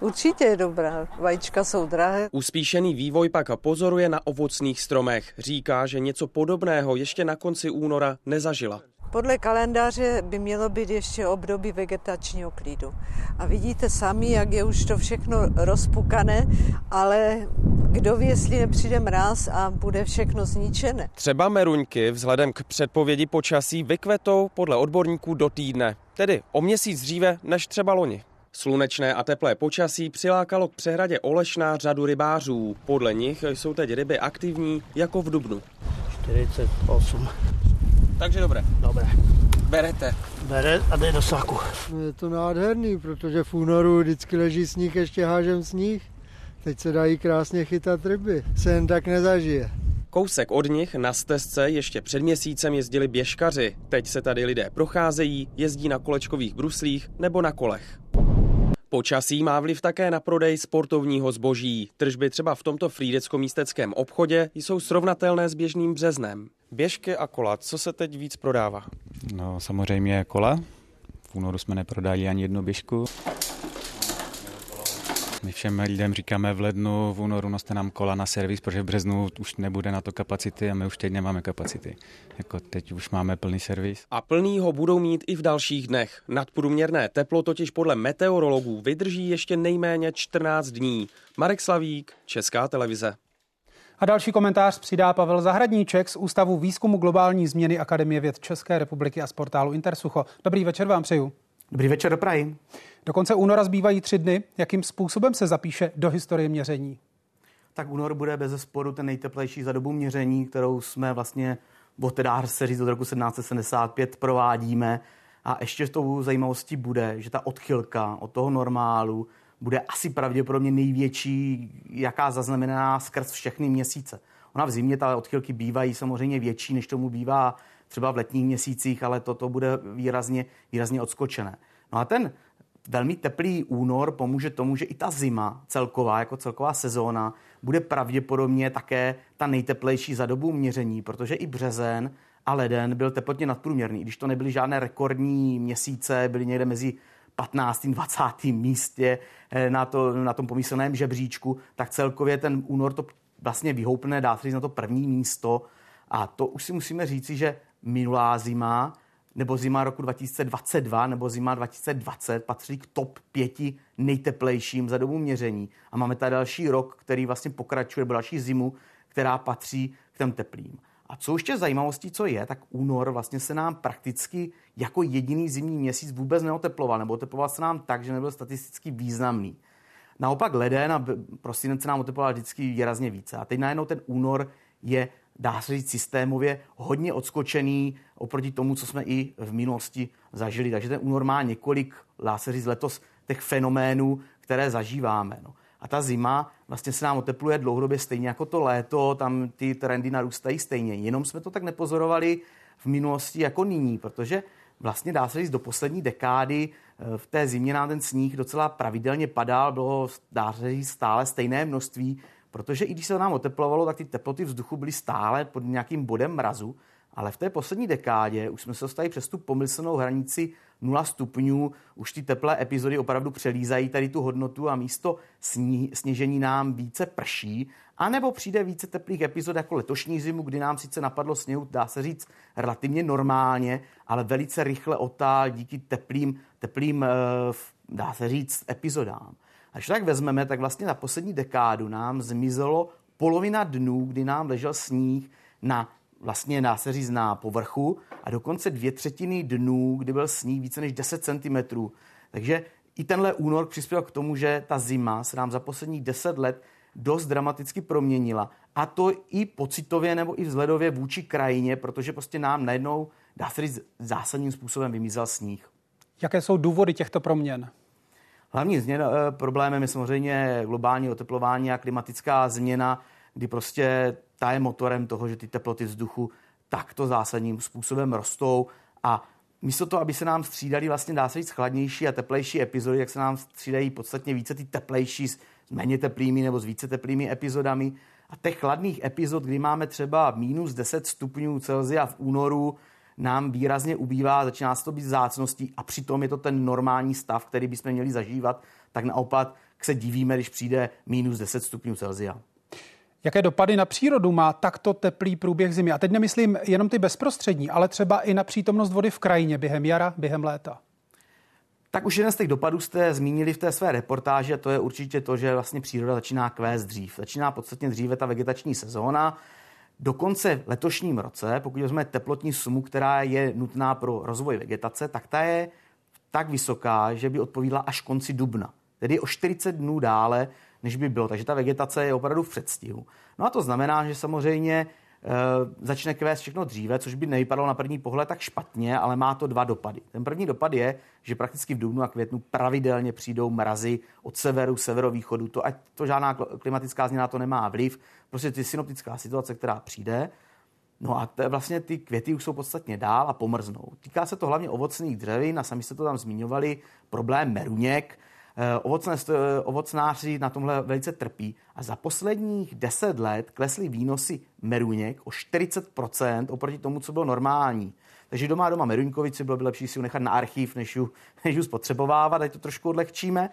určitě je dobrá. Vajíčka jsou drahé. Uspíšený vývoj pak pozoruje na ovocných stromech. Říká, že něco podobného ještě na konci února nezažila. Podle kalendáře by mělo být ještě období vegetačního klidu. A vidíte sami, jak je už to všechno rozpukané, ale kdo ví, jestli nepřijde mráz a bude všechno zničené. Třeba meruňky vzhledem k předpovědi počasí vykvetou podle odborníků do týdne, tedy o měsíc dříve než třeba loni. Slunečné a teplé počasí přilákalo k přehradě Olešná řadu rybářů. Podle nich jsou teď ryby aktivní jako v Dubnu. 48. Takže dobré. Dobré. Berete. Bere a jde do saku. No je to nádherný, protože v únoru vždycky leží sníh, ještě hážem sníh. Teď se dají krásně chytat ryby. Se jen tak nezažije. Kousek od nich na stezce ještě před měsícem jezdili běžkaři. Teď se tady lidé procházejí, jezdí na kolečkových bruslích nebo na kolech. Počasí má vliv také na prodej sportovního zboží. Tržby třeba v tomto frýdecko-místeckém obchodě jsou srovnatelné s běžným březnem. Běžky a kola, co se teď víc prodává? No samozřejmě kola. V únoru jsme neprodali ani jednu běžku. My všem lidem říkáme v lednu, v únoru noste nám kola na servis, protože v březnu už nebude na to kapacity a my už teď nemáme kapacity. Jako teď už máme plný servis. A plný ho budou mít i v dalších dnech. Nadprůměrné teplo totiž podle meteorologů vydrží ještě nejméně 14 dní. Marek Slavík, Česká televize. A další komentář přidá Pavel Zahradníček z Ústavu výzkumu globální změny Akademie věd České republiky a z portálu Intersucho. Dobrý večer vám přeju. Dobrý večer do Prahy. Do konce února zbývají tři dny. Jakým způsobem se zapíše do historie měření? Tak únor bude bez sporu ten nejteplejší za dobu měření, kterou jsme vlastně od teda se říct od roku 1775 provádíme. A ještě tou zajímavostí bude, že ta odchylka od toho normálu bude asi pravděpodobně největší, jaká zaznamená skrz všechny měsíce. Ona v zimě ta odchylky bývají samozřejmě větší, než tomu bývá třeba v letních měsících, ale toto bude výrazně, výrazně odskočené. No a ten velmi teplý únor pomůže tomu, že i ta zima celková, jako celková sezóna, bude pravděpodobně také ta nejteplejší za dobu měření, protože i březen a leden byl teplotně nadprůměrný. Když to nebyly žádné rekordní měsíce, byly někde mezi 15. 20. místě na, to, na tom pomyslném žebříčku, tak celkově ten únor to vlastně vyhoupne, dá se na to první místo. A to už si musíme říci, že minulá zima nebo zima roku 2022 nebo zima 2020 patří k top pěti nejteplejším za dobu měření. A máme tady další rok, který vlastně pokračuje, nebo další zimu, která patří k těm teplým. A co ještě zajímavostí, co je, tak únor vlastně se nám prakticky jako jediný zimní měsíc vůbec neoteploval, nebo oteploval se nám tak, že nebyl statisticky významný. Naopak leden a prosinec se nám oteploval vždycky výrazně více. A teď najednou ten únor je dá se říct systémově hodně odskočený oproti tomu, co jsme i v minulosti zažili. Takže ten únor má několik, dá se říct letos, těch fenoménů, které zažíváme. No. A ta zima vlastně se nám otepluje dlouhodobě stejně jako to léto, tam ty trendy narůstají stejně. Jenom jsme to tak nepozorovali v minulosti jako nyní, protože vlastně dá se říct do poslední dekády v té zimě nám ten sníh docela pravidelně padal, bylo dá se říct stále stejné množství, Protože i když se nám oteplovalo, tak ty teploty vzduchu byly stále pod nějakým bodem mrazu, ale v té poslední dekádě už jsme se dostali přes tu pomyslnou hranici 0 stupňů, už ty teplé epizody opravdu přelízají tady tu hodnotu a místo sní, sněžení nám více prší, anebo přijde více teplých epizod jako letošní zimu, kdy nám sice napadlo sněhu, dá se říct, relativně normálně, ale velice rychle otál díky teplým, teplým, dá se říct, epizodám. A když tak vezmeme, tak vlastně na poslední dekádu nám zmizelo polovina dnů, kdy nám ležel sníh na vlastně dá se říct na povrchu a dokonce dvě třetiny dnů, kdy byl sníh více než 10 cm. Takže i tenhle únor přispěl k tomu, že ta zima se nám za posledních 10 let dost dramaticky proměnila. A to i pocitově nebo i vzhledově vůči krajině, protože prostě nám najednou, dá se říct, zásadním způsobem vymízel sníh. Jaké jsou důvody těchto proměn? Hlavní změn, eh, problémem je samozřejmě globální oteplování a klimatická změna, kdy prostě ta je motorem toho, že ty teploty vzduchu takto zásadním způsobem rostou a místo toho, aby se nám střídali vlastně dá se říct chladnější a teplejší epizody, jak se nám střídají podstatně více ty teplejší s méně teplými nebo s více teplými epizodami. A těch chladných epizod, kdy máme třeba minus 10 stupňů Celsia v únoru, nám výrazně ubývá, začíná se to být zácností a přitom je to ten normální stav, který bychom měli zažívat, tak naopak se divíme, když přijde minus 10 stupňů Celsia. Jaké dopady na přírodu má takto teplý průběh zimy? A teď nemyslím jenom ty bezprostřední, ale třeba i na přítomnost vody v krajině během jara, během léta. Tak už jeden z těch dopadů jste zmínili v té své reportáži, a to je určitě to, že vlastně příroda začíná kvést dřív. Začíná podstatně dříve ta vegetační sezóna. Dokonce v letošním roce, pokud vezmeme teplotní sumu, která je nutná pro rozvoj vegetace, tak ta je tak vysoká, že by odpovídala až konci dubna. Tedy o 40 dnů dále, než by bylo. Takže ta vegetace je opravdu v předstihu. No a to znamená, že samozřejmě začne kvést všechno dříve, což by nevypadalo na první pohled tak špatně, ale má to dva dopady. Ten první dopad je, že prakticky v dubnu a květnu pravidelně přijdou mrazy od severu, severovýchodu. To, ať to žádná klimatická změna to nemá vliv, prostě ty synoptická situace, která přijde. No a te, vlastně ty květy už jsou podstatně dál a pomrznou. Týká se to hlavně ovocných dřevin a sami jste to tam zmiňovali, problém meruněk, Eh, ovocné, ovocnáři na tomhle velice trpí a za posledních 10 let klesly výnosy meruněk o 40% oproti tomu, co bylo normální. Takže doma doma meruňkovici bylo by lepší si ji nechat na archiv, než ji, než spotřebovávat, ať to trošku odlehčíme.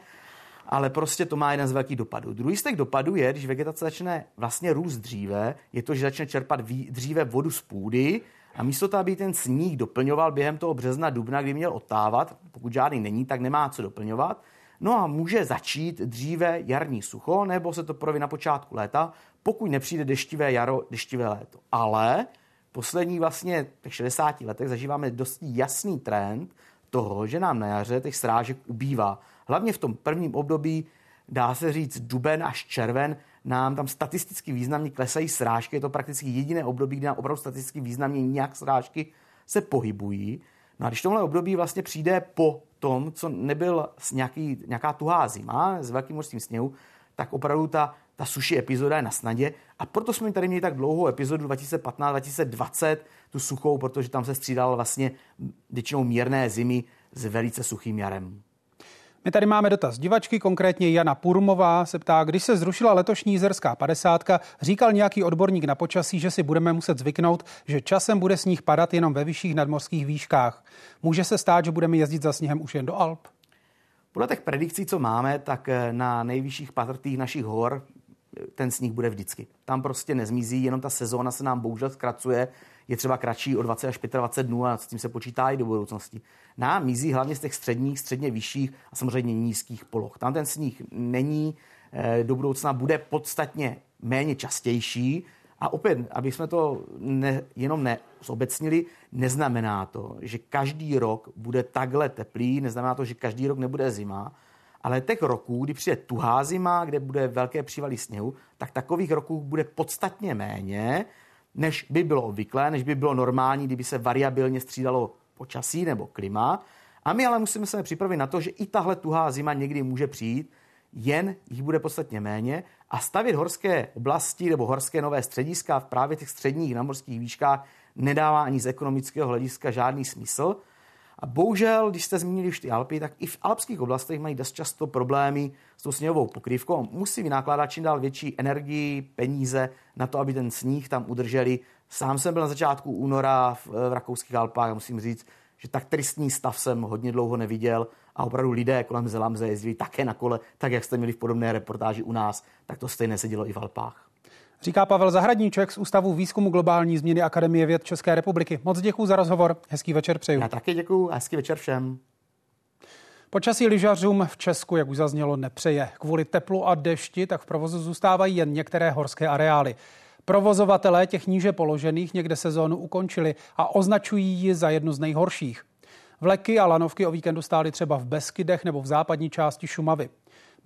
Ale prostě to má jeden z velkých dopadů. Druhý z těch dopadů je, když vegetace začne vlastně růst dříve, je to, že začne čerpat dříve vodu z půdy, a místo toho, aby ten sníh doplňoval během toho března, dubna, kdy měl otávat, pokud žádný není, tak nemá co doplňovat, No a může začít dříve jarní sucho, nebo se to projeví na počátku léta, pokud nepřijde deštivé jaro, deštivé léto. Ale poslední vlastně těch 60 letech zažíváme dost jasný trend toho, že nám na jaře těch srážek ubývá. Hlavně v tom prvním období, dá se říct duben až červen, nám tam statisticky významně klesají srážky. Je to prakticky jediné období, kdy nám opravdu statisticky významně nějak srážky se pohybují. No a když tomhle období vlastně přijde po tom, co nebyl nějaký, nějaká tuhá zima s velkým množstvím sněhu, tak opravdu ta, ta suší epizoda je na snadě. A proto jsme tady měli tak dlouhou epizodu 2015-2020, tu suchou, protože tam se střídal vlastně většinou mírné zimy s velice suchým jarem. My tady máme dotaz divačky, konkrétně Jana Purmová se ptá, když se zrušila letošní jízerská padesátka, říkal nějaký odborník na počasí, že si budeme muset zvyknout, že časem bude sníh padat jenom ve vyšších nadmorských výškách. Může se stát, že budeme jezdit za sněhem už jen do Alp? Podle těch predikcí, co máme, tak eh, na nejvyšších patrtých našich hor ten sníh bude vždycky. Tam prostě nezmizí, jenom ta sezóna se nám bohužel zkracuje je třeba kratší o 20 až 25 dnů a s tím se počítá i do budoucnosti. Nám mizí hlavně z těch středních, středně vyšších a samozřejmě nízkých poloh. Tam ten sníh není, eh, do budoucna bude podstatně méně častější, a opět, aby jsme to ne, jenom nezobecnili, neznamená to, že každý rok bude takhle teplý, neznamená to, že každý rok nebude zima, ale těch roků, kdy přijde tuhá zima, kde bude velké přívaly sněhu, tak takových roků bude podstatně méně než by bylo obvyklé, než by bylo normální, kdyby se variabilně střídalo počasí nebo klima. A my ale musíme se připravit na to, že i tahle tuhá zima někdy může přijít, jen jich bude podstatně méně a stavit horské oblasti nebo horské nové střediska v právě těch středních namorských výškách nedává ani z ekonomického hlediska žádný smysl. A bohužel, když jste zmínili už ty Alpy, tak i v alpských oblastech mají dost často problémy s tou sněhovou pokrývkou. Musí vynakládat čím dál větší energii, peníze na to, aby ten sníh tam udrželi. Sám jsem byl na začátku února v, v rakouských Alpách a musím říct, že tak tristní stav jsem hodně dlouho neviděl a opravdu lidé kolem Zelamze jezdili také na kole, tak jak jste měli v podobné reportáži u nás, tak to stejné se dělo i v Alpách. Říká Pavel Zahradníček z Ústavu výzkumu globální změny Akademie věd České republiky. Moc děkuji za rozhovor. Hezký večer přeju. Já taky děkuji a hezký večer všem. Počasí lyžařům v Česku, jak už zaznělo, nepřeje. Kvůli teplu a dešti tak v provozu zůstávají jen některé horské areály. Provozovatelé těch níže položených někde sezónu ukončili a označují ji za jednu z nejhorších. Vleky a lanovky o víkendu stály třeba v Beskydech nebo v západní části Šumavy.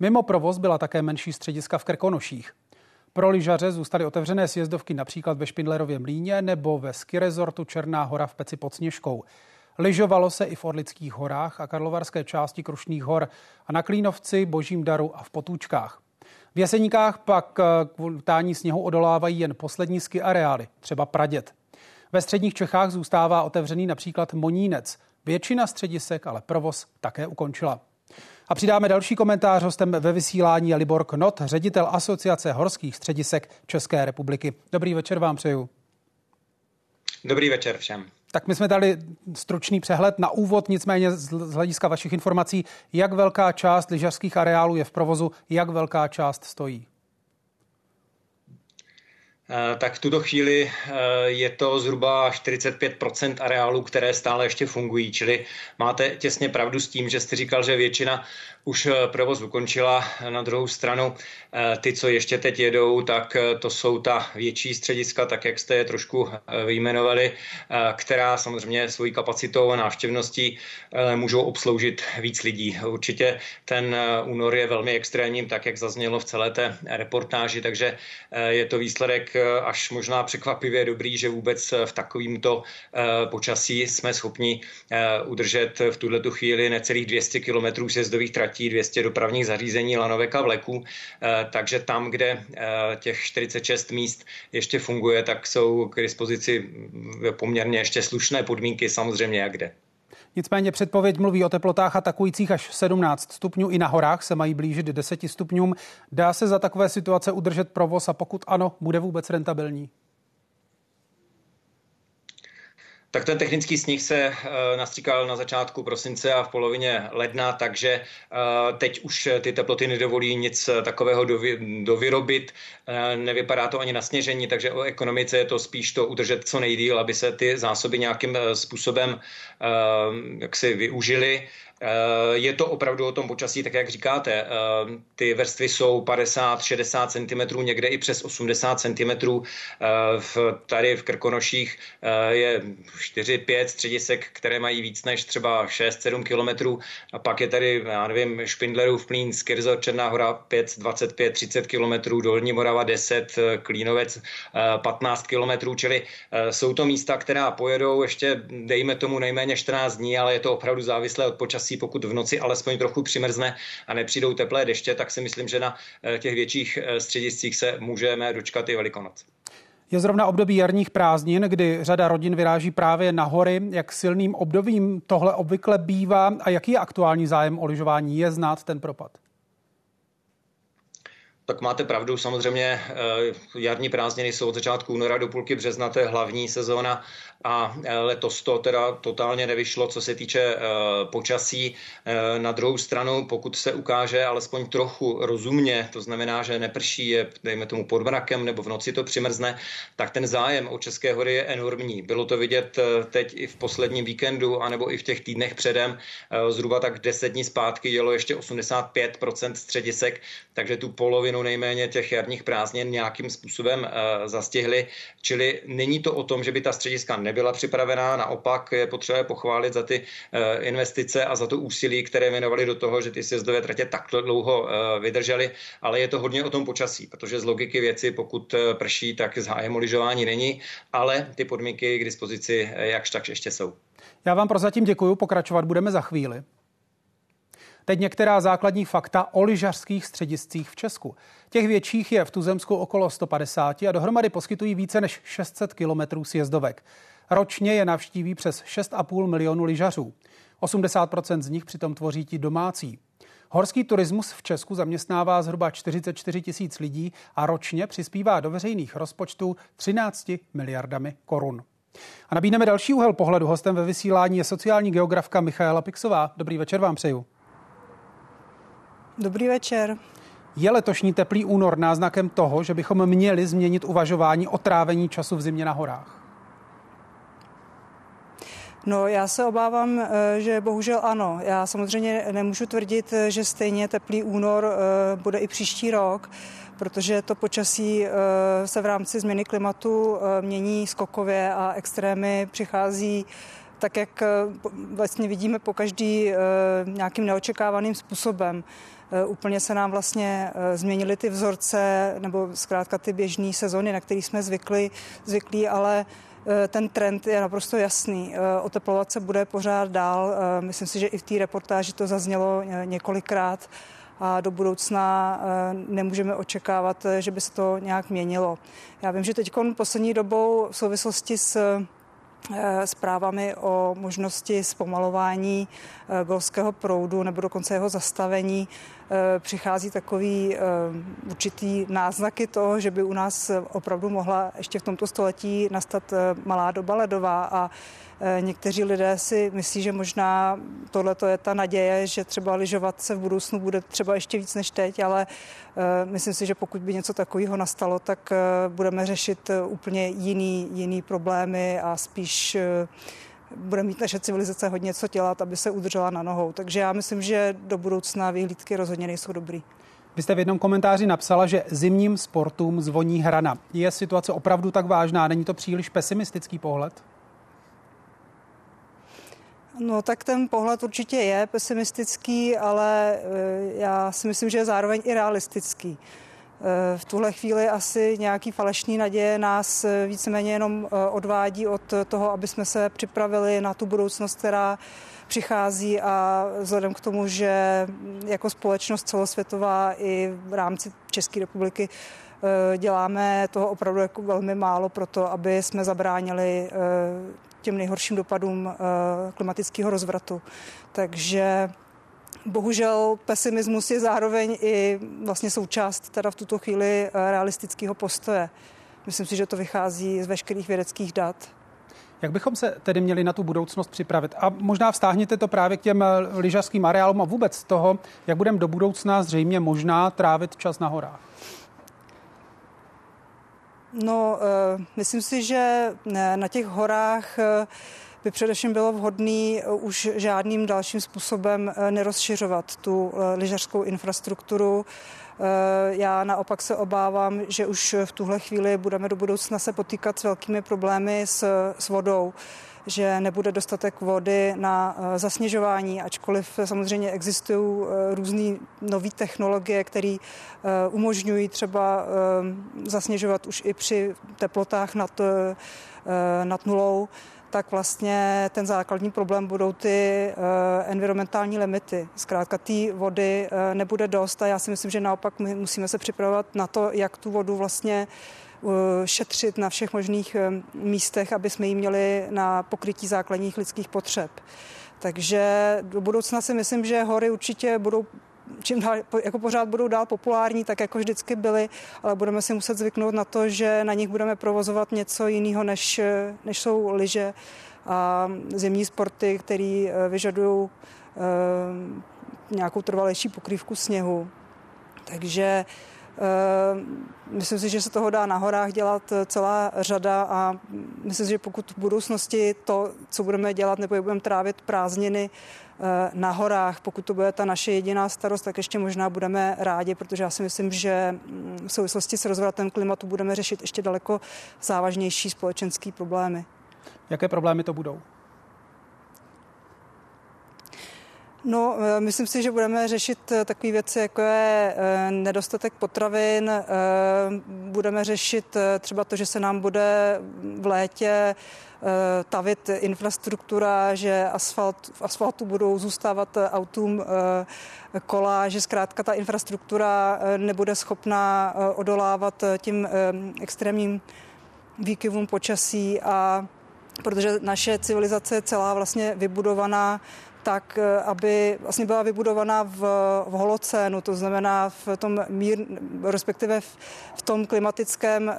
Mimo provoz byla také menší střediska v Krkonoších. Pro lyžaře zůstaly otevřené sjezdovky například ve Špindlerově mlíně nebo ve ski rezortu Černá hora v Peci pod Sněžkou. Lyžovalo se i v Orlických horách a karlovarské části Krušných hor a na Klínovci, Božím daru a v Potůčkách. V Jeseníkách pak eh, tání sněhu odolávají jen poslední ski areály, třeba Pradět. Ve středních Čechách zůstává otevřený například Monínec. Většina středisek ale provoz také ukončila. A přidáme další komentář hostem ve vysílání je Libor Knot, ředitel Asociace horských středisek České republiky. Dobrý večer vám přeju. Dobrý večer všem. Tak my jsme dali stručný přehled na úvod, nicméně z hlediska vašich informací, jak velká část lyžařských areálů je v provozu, jak velká část stojí. Eh, tak v tuto chvíli eh, je to zhruba 45 areálů, které stále ještě fungují. Čili máte těsně pravdu s tím, že jste říkal, že většina už eh, provoz ukončila. Na druhou stranu ty, co ještě teď jedou, tak to jsou ta větší střediska, tak jak jste je trošku vyjmenovali, která samozřejmě svojí kapacitou a návštěvností můžou obsloužit víc lidí. Určitě ten únor je velmi extrémním, tak jak zaznělo v celé té reportáži, takže je to výsledek až možná překvapivě dobrý, že vůbec v takovýmto eh, počasí jsme schopni eh, udržet v tuhle chvíli necelých 200 km sjezdových tratí, 200 dopravních zařízení, lanovek a vleků. Eh, takže tam, kde těch 46 míst ještě funguje, tak jsou k dispozici poměrně ještě slušné podmínky, samozřejmě jak kde. Nicméně předpověď mluví o teplotách atakujících až 17 stupňů. I na horách se mají blížit 10 stupňům. Dá se za takové situace udržet provoz a pokud ano, bude vůbec rentabilní? Tak ten technický sníh se uh, nastříkal na začátku prosince a v polovině ledna, takže uh, teď už ty teploty nedovolí nic takového dovy, dovyrobit. Nevypadá to ani na sněžení, takže o ekonomice je to spíš to udržet co nejdíl, aby se ty zásoby nějakým způsobem jaksi využily. Eh, je to opravdu o tom počasí, tak jak říkáte. Eh, ty vrstvy jsou 50-60 cm, někde i přes 80 cm. Eh, tady v Krkonoších je 4-5 středisek, které mají víc než třeba 6-7 km. A pak je tady, já nevím, Špindlerův plín, Skirzo, Černá hora 5, 25, 30 km, Dolní Morava 10, Klínovec 15 km, čili jsou to místa, která pojedou ještě, dejme tomu, nejméně 14 dní, ale je to opravdu závislé od počasí počasí, pokud v noci alespoň trochu přimrzne a nepřijdou teplé deště, tak si myslím, že na eh, těch větších eh, střediscích se můžeme dočkat i Velikonoc. Je zrovna období jarních prázdnin, kdy řada rodin vyráží právě na hory. Jak silným obdobím tohle obvykle bývá a jaký je aktuální zájem o lyžování? Je znát ten propad? Tak máte pravdu, samozřejmě eh, jarní prázdniny jsou od začátku února do půlky března, to je hlavní sezóna a eh, letos to teda totálně nevyšlo, co se týče eh, počasí. Na druhou stranu, pokud se ukáže alespoň trochu rozumně, to znamená, že neprší, je, dejme tomu pod mrakem nebo v noci to přimrzne, tak ten zájem o České hory je enormní. Bylo to vidět teď i v posledním víkendu, anebo i v těch týdnech předem. Zhruba tak 10 dní zpátky jelo ještě 85% středisek, takže tu polovinu polovinu nejméně těch jarních prázdnin nějakým způsobem uh, zastihli. Čili není to o tom, že by ta střediska nebyla připravená, naopak je potřeba pochválit za ty uh, investice a za to úsilí, které věnovali do toho, že ty sjezdové tratě takto dlouho uh, vydržely, ale je to hodně o tom počasí, protože z logiky věci, pokud prší, tak zájem o lyžování není, ale ty podmínky k dispozici jakž tak ještě jsou. Já vám prozatím děkuji, pokračovat budeme za chvíli. Teď některá základní fakta o lyžařských střediscích v Česku. Těch větších je v Tuzemsku okolo 150 a dohromady poskytují více než 600 kilometrů sjezdovek. Ročně je navštíví přes 6,5 milionu lyžařů. 80% z nich přitom tvoří ti domácí. Horský turismus v Česku zaměstnává zhruba 44 tisíc lidí a ročně přispívá do veřejných rozpočtů 13 miliardami korun. A nabídneme další úhel pohledu. Hostem ve vysílání je sociální geografka Michaela Pixová. Dobrý večer vám přeju. Dobrý večer. Je letošní teplý únor náznakem toho, že bychom měli změnit uvažování o trávení času v zimě na horách? No, já se obávám, eh, že bohužel ano. Já samozřejmě nemůžu tvrdit, že stejně teplý únor eh, bude i příští rok, protože to počasí eh, se v rámci změny klimatu mění skokově a extrémy přichází tak, jak vlastně vidíme po každý nějakým neočekávaným způsobem. Úplně se nám vlastně změnily ty vzorce nebo zkrátka ty běžné sezony, na které jsme zvykli, zvyklí, ale Eh, ten trend je naprosto jasný. Eh, oteplovat se bude pořád dál. Eh, myslím si, že i v té reportáži to zaznělo několikrát a do budoucna nemůžeme očekávat, že by se to nějak měnilo. Já vím, že teď poslední dobou v souvislosti s zprávami o možnosti zpomalování golského proudu nebo dokonce jeho zastavení Eh, přichází takový eh, určitý náznaky toho, že by u nás opravdu mohla ještě v tomto století nastat eh, malá doba ledová a Někteří lidé si myslí, že možná tohle je ta naděje, že třeba lyžovat se v budoucnu bude třeba ještě víc než teď, ale myslím si, že pokud by něco takového nastalo, tak budeme řešit úplně jiný, jiný problémy a spíš bude mít naše civilizace hodně co dělat, aby se udržela na nohou. Takže já myslím, že do budoucna vyhlídky rozhodně nejsou dobrý. Vy jste v jednom komentáři napsala, že zimním sportům zvoní hrana. Je situace opravdu tak vážná? Není to příliš pesimistický pohled? No tak ten pohled určitě je pesimistický, ale eh, já si myslím, že je zároveň i realistický. Eh, v tuhle chvíli asi nějaký falešný naděje nás eh, víceméně jenom eh, odvádí od toho, aby jsme se připravili na tu budoucnost, která přichází a vzhledem k tomu, že jako společnost celosvětová i v rámci České republiky děláme toho opravdu jako velmi málo pro to, aby jsme zabránili těm nejhorším dopadům klimatického rozvratu. Takže Bohužel pesimismus je zároveň i vlastně součást teda v tuto chvíli eh, realistického postoje. Myslím si, že to vychází z veškerých vědeckých dat. Jak bychom se tedy měli na tu budoucnost připravit? A možná vztáhněte to právě k těm eh, lyžařským areálům a vůbec toho, jak budeme do budoucna zřejmě možná trávit čas na horách. No, uh, myslím si, že na těch horách by především bylo vhodné eh, už žádným dalším způsobem eh, nerozšiřovat tu eh, lyžařskou infrastrukturu. Já naopak se obávám, že už v tuhle chvíli budeme do budoucna se potýkat s velkými problémy s, s vodou že nebude dostatek vody na zasněžování, ačkoliv samozřejmě existují různé nové technologie, které umožňují třeba zasněžovat už i při teplotách nad, nad nulou tak vlastně ten základní problém budou ty uh, environmentální limity. Zkrátka té vody uh, nebude dost a já si myslím, že naopak my musíme se připravovat na to, jak tu vodu vlastně uh, šetřit na všech možných místech, aby jsme ji měli na pokrytí základních lidských potřeb. Takže do budoucna si myslím, že hory určitě budou čím dál, jako pořád budou dál populární, tak jako vždycky byly, ale budeme si muset zvyknout na to, že na nich budeme provozovat něco jiného, než, než jsou lyže a zimní sporty, které eh, vyžadují uh, nějakou trvalejší pokrývku sněhu. Takže myslím si, že se toho dá na horách dělat celá řada a myslím si, že pokud v budoucnosti to, co budeme dělat, nebo budeme trávit prázdniny Eh, na horách. Pokud to bude ta naše jediná starost, tak ještě možná budeme rádi, protože já si myslím, že mm, v souvislosti s rozvratem klimatu budeme řešit ještě daleko závažnější společenské problémy. Jaké problémy to budou? No, eh, myslím si, že budeme řešit eh, takové věci, jako je nedostatek potravin, budeme řešit třeba to, že se nám bude v létě tavit infrastruktura, že asfalt, v asfaltu budou zůstávat autům kola, že zkrátka ta infrastruktura nebude schopná odolávat tím extrémním výkyvům počasí a protože naše civilizace je celá vlastně vybudovaná tak eh, aby vlastně byla vybudovaná v, v holocénu, to znamená v tom mír, respektive v, v tom klimatickém e,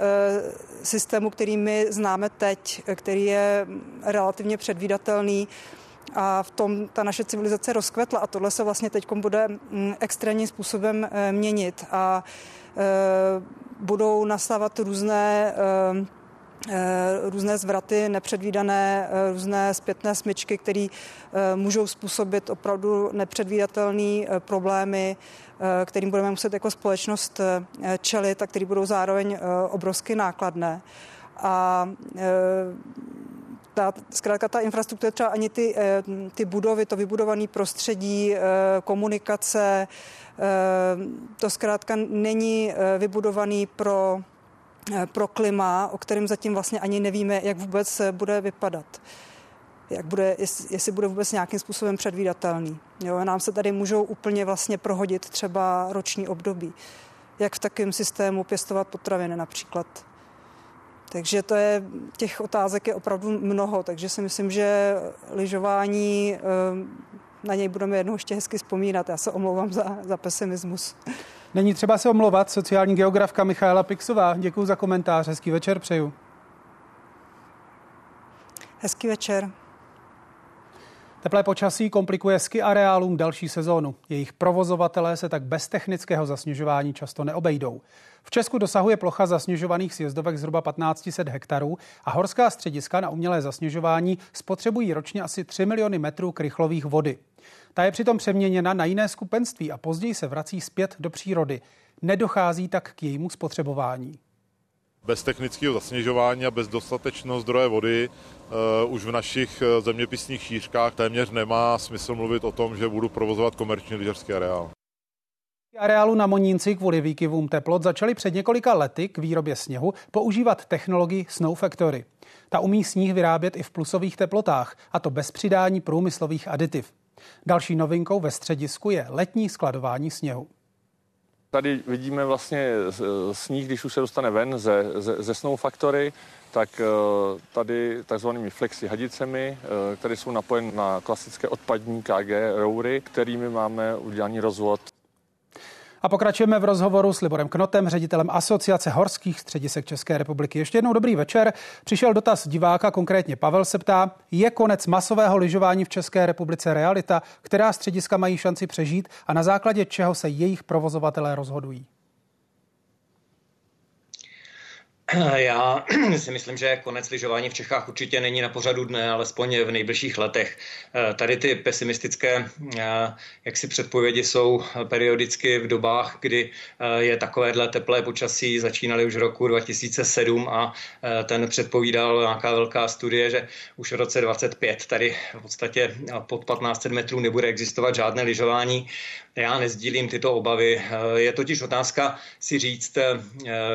systému, který my známe teď, který je relativně předvídatelný a v tom ta naše civilizace rozkvetla a tohle se vlastně teď bude mm, extrémním způsobem měnit. A e, budou nastávat různé e, různé zvraty, nepředvídané, různé zpětné smyčky, které můžou způsobit opravdu nepředvídatelné problémy, kterým budeme muset jako společnost čelit a které budou zároveň obrovsky nákladné. A ta, zkrátka ta infrastruktura, třeba ani ty, eh, ty budovy, to vybudované prostředí, eh, komunikace, eh, to zkrátka není vybudovaný pro, pro klima, o kterém zatím vlastně ani nevíme, jak vůbec bude vypadat. Jak bude, jestli, jestli bude vůbec nějakým způsobem předvídatelný. Jo, nám se tady můžou úplně vlastně prohodit třeba roční období. Jak v takovém systému pěstovat potraviny například. Takže to je, těch otázek je opravdu mnoho, takže si myslím, že lyžování, eh, na něj budeme jednou ještě hezky vzpomínat. Já se omlouvám za, za pesimismus. Není třeba se omlouvat, sociální geografka Michaela Pixová. Děkuji za komentář, hezký večer přeju. Hezký večer. Teplé počasí komplikuje ski areálům další sezónu. Jejich provozovatelé se tak bez technického zasněžování často neobejdou. V Česku dosahuje plocha zasněžovaných sjezdovek zhruba 1500 hektarů a horská střediska na umělé zasněžování spotřebují ročně asi 3 miliony metrů krychlových vody. Ta je přitom přeměněna na jiné skupenství a později se vrací zpět do přírody. Nedochází tak k jejímu spotřebování. Bez technického zasněžování a bez dostatečného zdroje vody uh, už v našich eh, zeměpisných šířkách téměř nemá smysl mluvit o tom, že budu provozovat komerční lyžařský areál. Areálu na Monínci kvůli výkyvům teplot začali před několika lety k výrobě sněhu používat technologii Snow Factory. Ta umí sníh vyrábět i v plusových teplotách, a to bez přidání průmyslových aditiv. Další novinkou ve středisku je letní skladování sněhu. Tady vidíme vlastně sníh, když už se dostane ven ze, ze, ze Snow Factory, tak eh, tady takzvanými flexi hadicemi, eh, které jsou napojeny na klasické odpadní KG roury, kterými máme udělaný rozvod a pokračujeme v rozhovoru s Liborem Knotem, ředitelem Asociace horských středisek České republiky. Ještě jednou dobrý večer. Přišel dotaz diváka, konkrétně Pavel se ptá, je konec masového lyžování v České republice realita, která střediska mají šanci přežít a na základě čeho se jejich provozovatelé rozhodují? Já si myslím, že konec lyžování v Čechách určitě není na pořadu dne, alespoň v nejbližších letech. Eh, tady ty pesimistické eh, jaksi předpovědi jsou periodicky v dobách, kdy eh, je takovéhle teplé počasí, začínaly už roku 2007 a ten předpovídal nějaká velká studie, že už v roce 25 tady v podstatě pod 1500 metrů nebude existovat žádné lyžování. Já nezdílím tyto obavy. Je totiž otázka si říct,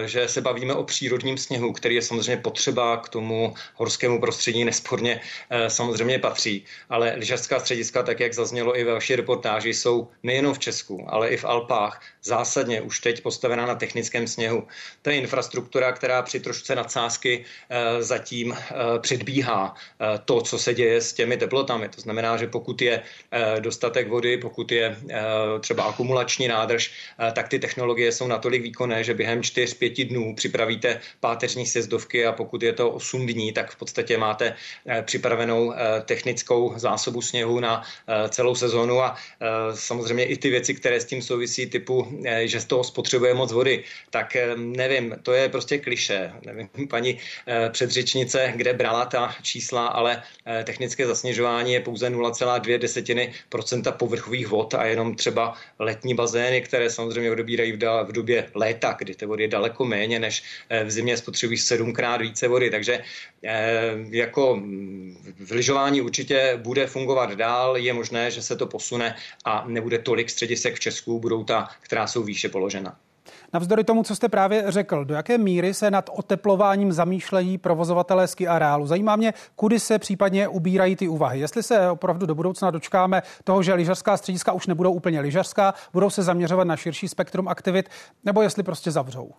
že se bavíme o přírodním sněhu, který je samozřejmě potřeba k tomu horskému prostředí, nesporně eh, samozřejmě patří. Ale lyžařská střediska, tak jak zaznělo i ve vaší reportáži, jsou nejenom v Česku, ale i v Alpách zásadně už teď postavená na technickém sněhu. To je infrastruktura, která při trošce nadsázky eh, zatím eh, předbíhá to, co se děje s těmi teplotami. To znamená, že pokud je dostatek vody, pokud je třeba akumulační nádrž, tak ty technologie jsou natolik výkonné, že během 4-5 dnů připravíte páteřní sjezdovky a pokud je to 8 dní, tak v podstatě máte připravenou technickou zásobu sněhu na celou sezónu a samozřejmě i ty věci, které s tím souvisí, typu Eh, že z toho spotřebuje moc vody, tak eh, nevím, to je prostě kliše. Nevím, paní eh, předřečnice, kde brala ta čísla, ale technické zasněžování je pouze 0,2 desetiny procenta povrchových vod a jenom třeba letní bazény, které samozřejmě odebírají v, době léta, kdy té vody je daleko méně, než v zimě spotřebují sedmkrát více vody. Takže jako mm, v lyžování určitě bude fungovat dál, je možné, že se to posune a nebude tolik středisek v Česku, budou ta, která jsou výše položena. Navzdory tomu, co jste právě řekl, do jaké míry se nad oteplováním zamýšlejí provozovatelé ski areálu? Zajímá mě, kudy se případně ubírají ty úvahy. Jestli se opravdu do budoucna dočkáme toho, že lyžařská střediska už nebudou úplně lyžařská, budou se zaměřovat na širší spektrum aktivit, nebo jestli prostě zavřou?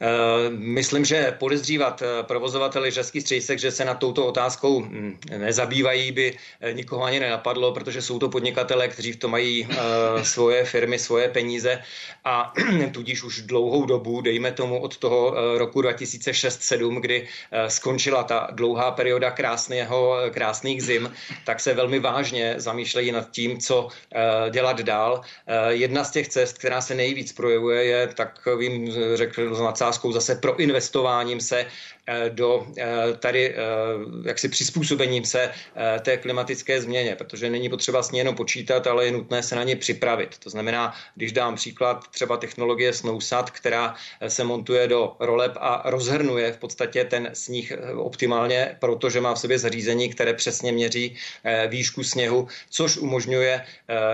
Eh, myslím, že podezřívat eh, provozovateli českých středisek, že se na touto otázkou hm, nezabývají, by eh, nikoho ani nenapadlo, protože jsou to podnikatele, kteří v tom mají svoje firmy, svoje peníze a tudíž už dlouhou dobu, dejme tomu od toho roku 2006-2007, kdy skončila ta dlouhá perioda krásného, krásných zim, tak se velmi vážně zamýšlejí nad tím, co dělat dál. Jedna z těch cest, která se nejvíc projevuje, je takovým, řekl, otázkou zase pro investováním se do tady jaksi přizpůsobením se té klimatické změně, protože není potřeba s ní jenom počítat, ale je nutné se na ně připravit. To znamená, když dám příklad třeba technologie Snowsat, která se montuje do roleb a rozhrnuje v podstatě ten sníh optimálně, protože má v sobě zařízení, které přesně měří výšku sněhu, což umožňuje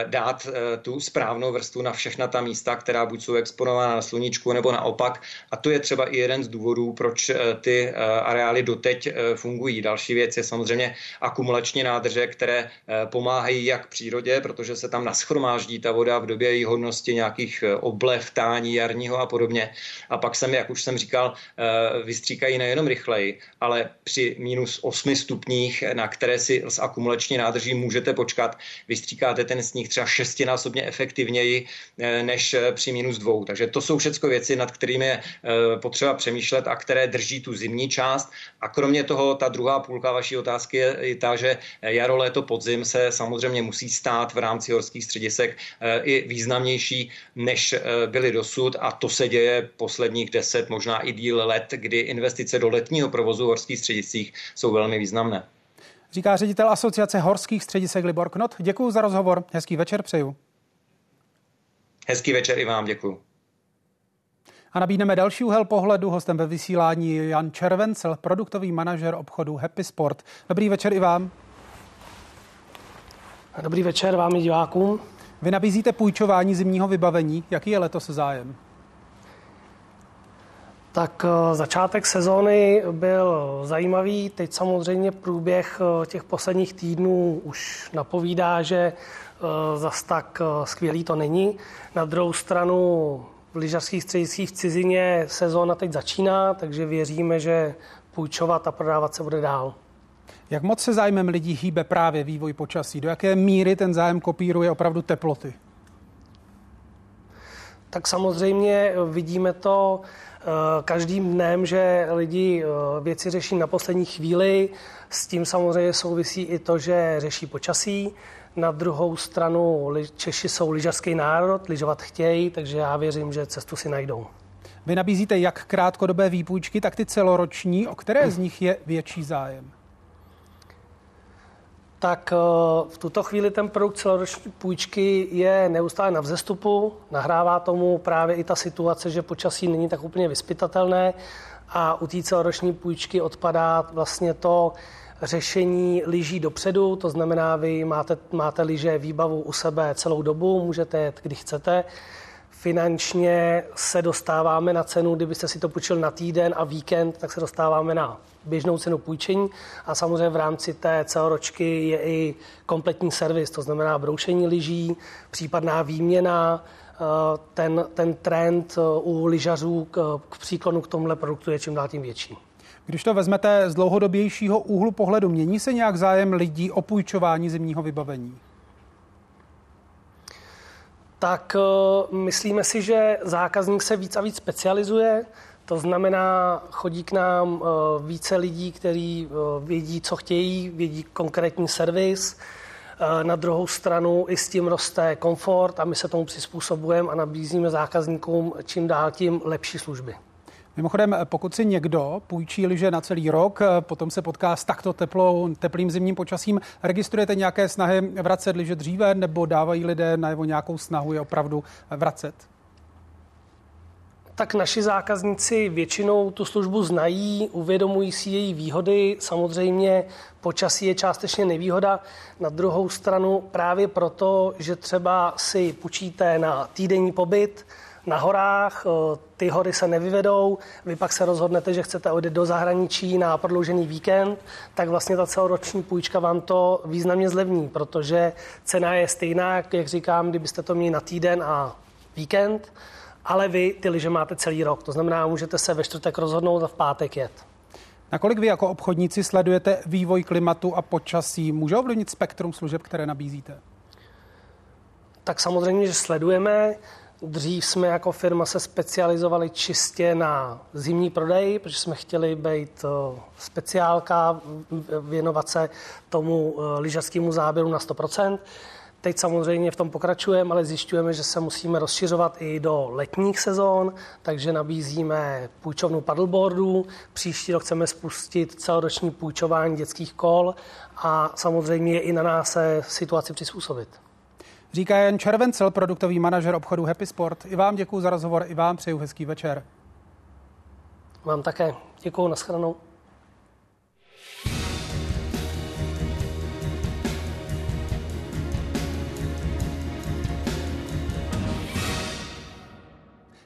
dát tu správnou vrstvu na všechna ta místa, která buď jsou exponována na sluníčku nebo naopak. A to je třeba i jeden z důvodů, proč ty areály doteď fungují. Další věc je samozřejmě akumulační nádrže, které pomáhají jak přírodě, protože se tam naschromáždí ta voda v době její hodnosti nějakých oblev, tání jarního a podobně. A pak se, jak už jsem říkal, vystříkají nejenom rychleji, ale při minus 8 stupních, na které si z akumulační nádrží můžete počkat, vystříkáte ten sníh třeba šestinásobně efektivněji než při minus dvou. Takže to jsou všechno věci, nad kterými je potřeba přemýšlet a které drží tu zimní část. A kromě toho, ta druhá půlka vaší otázky je i ta, že jaro, léto, podzim se samozřejmě musí stát v rámci horských středisek i významnější, než byly dosud. A to se děje posledních deset, možná i díl let, kdy investice do letního provozu v horských střediscích jsou velmi významné. Říká ředitel Asociace horských středisek Libor Knot. Děkuji za rozhovor. Hezký večer přeju. Hezký večer i vám, děkuji. A nabídneme další úhel pohledu. Hostem ve vysílání Jan Červencel, produktový manažer obchodu Happy Sport. Dobrý večer i vám. Dobrý večer vám i divákům. Vy nabízíte půjčování zimního vybavení. Jaký je letos zájem? Tak eh, začátek sezóny byl zajímavý. Teď samozřejmě průběh eh, těch posledních týdnů už napovídá, že eh, zas tak skvělý to není. Na druhou stranu v lyžařských střediscích v cizině sezóna teď začíná, takže věříme, že půjčovat a prodávat se bude dál. Jak moc se zájmem lidí hýbe právě vývoj počasí? Do jaké míry ten zájem kopíruje opravdu teploty? Tak samozřejmě vidíme to Eh, každým dnem, že lidi eh, věci řeší na poslední chvíli. S tím samozřejmě souvisí i to, že řeší počasí. Na druhou stranu Češi jsou lyžařský národ, lyžovat chtějí, takže já věřím, že cestu si najdou. Vy nabízíte jak krátkodobé výpůjčky, tak ty celoroční. O které z nich je větší zájem? tak eh, v tuto chvíli ten produkt celoroční půjčky je neustále na vzestupu. Nahrává tomu právě i ta situace, že počasí není tak úplně vyspytatelné a u té celoroční půjčky odpadá vlastně to řešení lyží dopředu, to znamená, vy máte, máte lyže výbavu u sebe celou dobu, můžete jet, kdy chcete. Finančně se dostáváme na cenu, kdybyste si to půjčil na týden a víkend, tak se dostáváme na běžnou cenu půjčení a samozřejmě v rámci té celoročky je i kompletní servis, to znamená broušení lyží, případná výměna, eh, ten, ten trend eh, u lyžařů k, k příklonu k tomuhle produktu je čím dál tím větší. Když to vezmete z dlouhodobějšího úhlu pohledu, mění se nějak zájem lidí o půjčování zimního vybavení? Tak eh, myslíme si, že zákazník se víc a víc specializuje. To znamená, chodí k nám eh, více lidí, kteří eh, vědí, co chtějí, vědí konkrétní servis. Na druhou stranu i s tím roste komfort a my se tomu přizpůsobujeme a nabízíme zákazníkům čím dál tím lepší služby. Mimochodem, pokud si někdo půjčí liže na celý rok, potom se potká s takto teplou, teplým zimním počasím, registrujete nějaké snahy vracet liže dříve nebo dávají lidé najevo nějakou snahu je opravdu vracet? tak naši zákazníci většinou tu službu znají, uvědomují si její výhody. Samozřejmě počasí je částečně nevýhoda. Na druhou stranu právě proto, že třeba si půjčíte na týdenní pobyt, na horách, eh, ty hory se nevyvedou, vy pak se rozhodnete, že chcete odjet do zahraničí na prodloužený víkend, tak vlastně ta celoroční půjčka vám to významně zlevní, protože cena je stejná, jak říkám, kdybyste to měli na týden a víkend, ale vy ty lyže máte celý rok. To znamená, můžete se ve čtvrtek rozhodnout a v pátek jet. Nakolik vy jako obchodníci sledujete vývoj klimatu a počasí? Může ovlivnit spektrum služeb, které nabízíte? Tak samozřejmě, že sledujeme. Dřív jsme jako firma se specializovali čistě na zimní prodej, protože jsme chtěli být eh, speciálka, věnovat se tomu eh, lyžařskému záběru na 100%. Teď samozřejmě v tom pokračujeme, ale zjišťujeme, že se musíme rozšiřovat i do letních sezón, takže nabízíme půjčovnu paddleboardů. Příští rok chceme spustit celoroční půjčování dětských kol a samozřejmě je i na nás se situaci přizpůsobit. Říká Jan Červencel, produktový manažer obchodu Happy Sport. I vám děkuji za rozhovor, i vám přeju hezký večer. Vám také. Děkuji, nashledanou.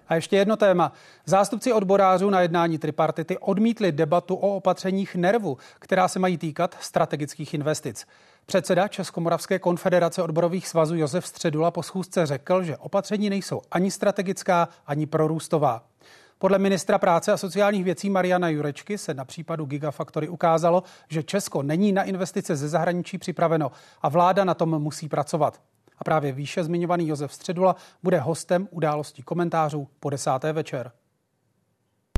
A ještě jedno téma. Zástupci odborářů na jednání tripartity odmítli debatu o opatřeních nervu, která se mají týkat strategických investic. Předseda Českomoravské konfederace odborových svazů Josef Středula po schůzce řekl, že opatření nejsou ani strategická, ani prorůstová. Podle ministra práce a sociálních věcí Mariana Jurečky se na případu Gigafactory ukázalo, že Česko není na investice ze zahraničí připraveno a vláda na tom musí pracovat. A právě výše zmiňovaný Josef Středula bude hostem událostí komentářů po desáté večer.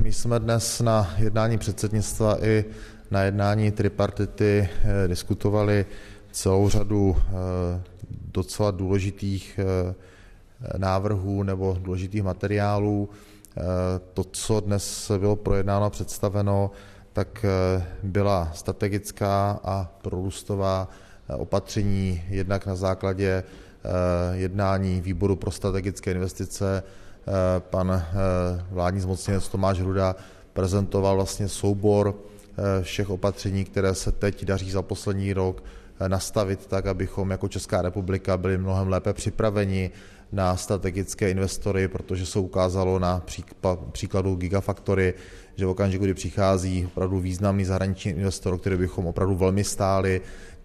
My jsme dnes na jednání předsednictva i na jednání tripartity eh, diskutovali celou řadu eh, docela důležitých eh, návrhů nebo důležitých materiálů. To, co dnes bylo projednáno a představeno, tak byla strategická a prorůstová opatření jednak na základě jednání výboru pro strategické investice. Pan vládní zmocněnec Tomáš Hruda prezentoval vlastně soubor všech opatření, které se teď daří za poslední rok nastavit tak, abychom jako Česká republika byli mnohem lépe připraveni na strategické investory, protože se ukázalo na příkladu Gigafactory, že v okamžiku, kdy přichází opravdu významný zahraniční investor, který bychom opravdu velmi stáli,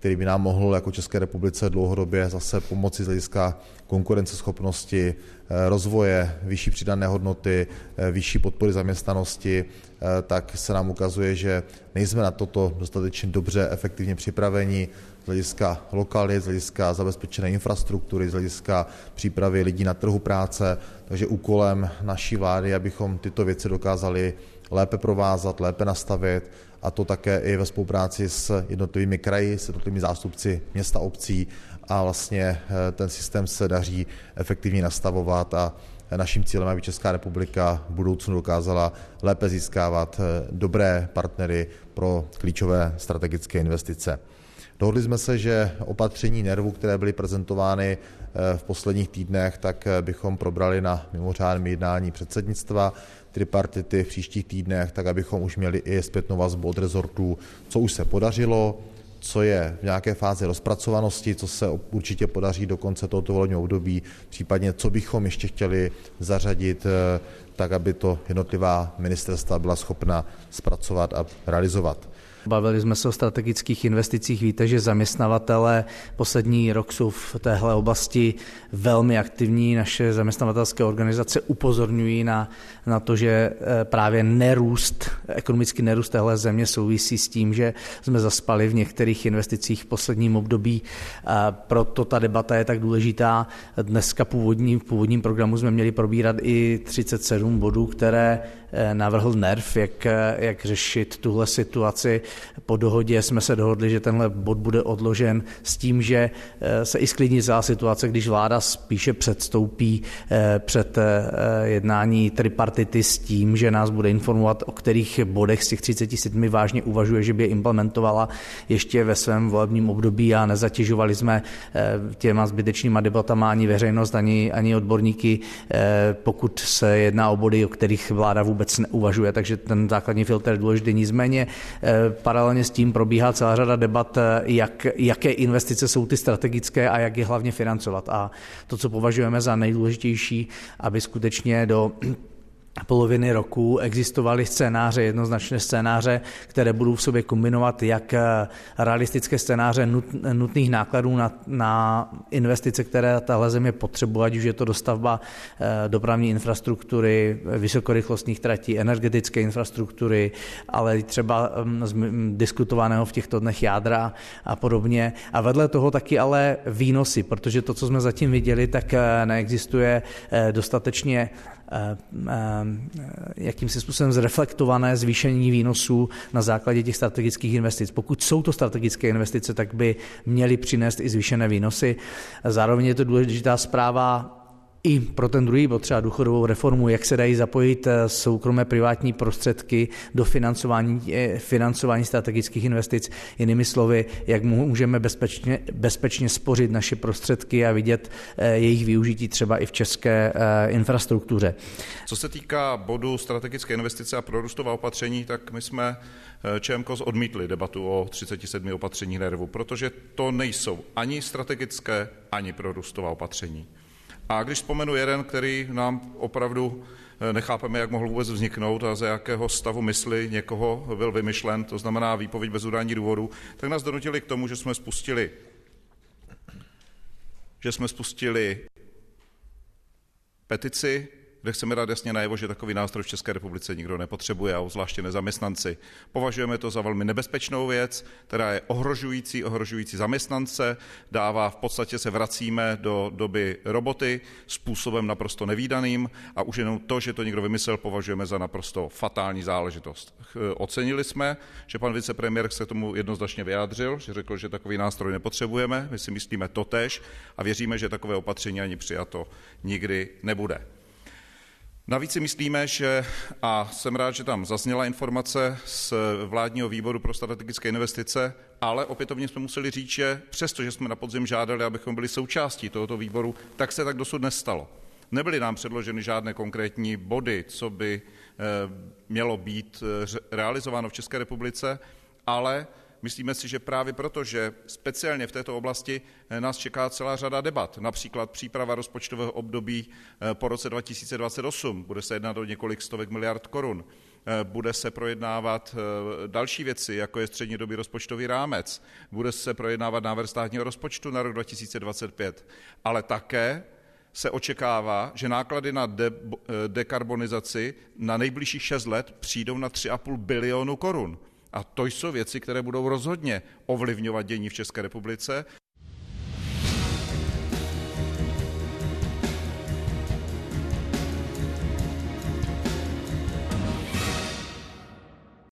který by nám mohl jako České republice dlouhodobě zase pomoci z hlediska konkurenceschopnosti, eh, rozvoje, vyšší přidané hodnoty, eh, vyšší podpory zaměstnanosti, eh, tak se nám ukazuje, že nejsme na toto dostatečně dobře, efektivně připraveni z hlediska lokalit, z hlediska zabezpečené infrastruktury, z hlediska přípravy lidí na trhu práce. Takže úkolem naší vlády, abychom tyto věci dokázali lépe provázat, lépe nastavit a to také i ve spolupráci s jednotlivými kraji, s jednotlivými zástupci města, obcí a vlastně eh, ten systém se daří efektivně nastavovat a naším cílem, aby Česká republika v budoucnu dokázala lépe získávat eh, dobré partnery pro klíčové strategické investice. Dohodli jsme se, že opatření nervu, které byly prezentovány eh, v posledních týdnech, tak bychom probrali na mimořádném jednání předsednictva tripartity v příštích týdnech, tak abychom už měli i zpětnou vazbu od rezortů, co už se podařilo, co je v nějaké fázi rozpracovanosti, co se určitě podaří do konce tohoto volebního období, případně co bychom ještě chtěli zařadit eh, tak, aby to jednotlivá ministerstva byla schopna zpracovat a realizovat. Bavili jsme se o strategických investicích. Víte, že zaměstnavatele poslední rok jsou v téhle oblasti velmi aktivní. Naše zaměstnavatelské organizace upozorňují na, na to, že eh, právě nerůst, ekonomický nerůst téhle země souvisí s tím, že jsme zaspali v některých investicích v posledním období. Proto ta debata je tak důležitá. Dneska původní, v původním programu jsme měli probírat i 37 bodů, které navrhl NERV, jak, eh, jak řešit tuhle situaci. Po dohodě jsme se dohodli, že tenhle bod bude odložen s tím, že eh, se i sklidní celá situace, když vláda spíše předstoupí eh, před eh, jednání tripartity s tím, že nás bude informovat, o kterých bodech z těch 37 vážně uvažuje, že by je implementovala ještě ve svém volebním období a nezatěžovali jsme těma zbytečnýma debatama ani veřejnost, ani, ani odborníky, pokud se jedná o body, o kterých vláda vůbec neuvažuje. Takže ten základní filtr je důležitý. Nicméně Paralelně s tím probíhá celá řada debat, jak, jaké investice jsou ty strategické a jak je hlavně financovat. A to, co považujeme za nejdůležitější, aby skutečně do poloviny roku existovaly scénáře, jednoznačné scénáře, které budou v sobě kombinovat jak eh, realistické scénáře nutných nákladů na, na investice, které tahle země potřebuje, ať už je to dostavba eh, dopravní infrastruktury, vysokorychlostních tratí, energetické infrastruktury, ale třeba mm, z diskutovaného v těchto dnech jádra a podobně. A vedle toho taky ale výnosy, protože to, co jsme zatím viděli, tak eh, neexistuje dostatečně jakým se způsobem zreflektované zvýšení výnosů na základě těch strategických investic. Pokud jsou to strategické investice, tak by měly přinést i zvýšené výnosy. Zároveň je to důležitá zpráva i pro ten druhý bod, třeba důchodovou reformu, jak se dají zapojit eh, soukromé privátní prostředky do financování, eh, financování strategických investic. Jinými slovy, jak můžeme bezpečně, bezpečně spořit naše prostředky a vidět eh, jejich využití třeba i v české infrastruktuře. Co se týká bodu strategické investice a prorůstová opatření, tak my jsme ČMKOS odmítli debatu o 37 opatření NERVu, protože to nejsou ani strategické, ani prorůstová opatření. A když vzpomenu jeden, který nám opravdu eh, nechápeme, jak mohl vůbec vzniknout a ze jakého stavu mysli někoho byl vymyšlen, to znamená výpověď bez udání důvodu, tak nás donutili k tomu, že jsme spustili že jsme spustili petici kde chceme dát jasně najevo, že takový nástroj v České republice nikdo nepotřebuje, a zvláště nezaměstnanci. Považujeme to za velmi nebezpečnou věc, která je ohrožující, ohrožující zaměstnance, dává v podstatě se vracíme do doby roboty způsobem naprosto nevýdaným a už jenom to, že to někdo vymyslel, považujeme za naprosto fatální záležitost. Ocenili jsme, že pan vicepremiér se tomu jednoznačně vyjádřil, že řekl, že takový nástroj nepotřebujeme, my si myslíme totež a věříme, že takové opatření ani přijato nikdy nebude. Navíc si myslíme, že, a jsem rád, že tam zazněla informace z vládního výboru pro strategické investice, ale opětovně jsme museli říct, že přesto, že jsme na podzim žádali, abychom byli součástí tohoto výboru, tak se tak dosud nestalo. Nebyly nám předloženy žádné konkrétní body, co by eh, mělo být eh, realizováno v České republice, ale Myslíme si, že právě proto, že speciálně v této oblasti eh, nás čeká celá řada debat, například příprava rozpočtového období eh, po roce 2028, bude se jednat o několik stovek miliard korun, eh, bude se projednávat další věci, jako je střednědobý rozpočtový rámec, bude se projednávat návrh státního rozpočtu na rok 2025, ale také se očekává, že náklady na de- dekarbonizaci na nejbližších 6 let přijdou na 3,5 bilionu korun. A to jsou věci, které budou rozhodně ovlivňovat dění v České republice.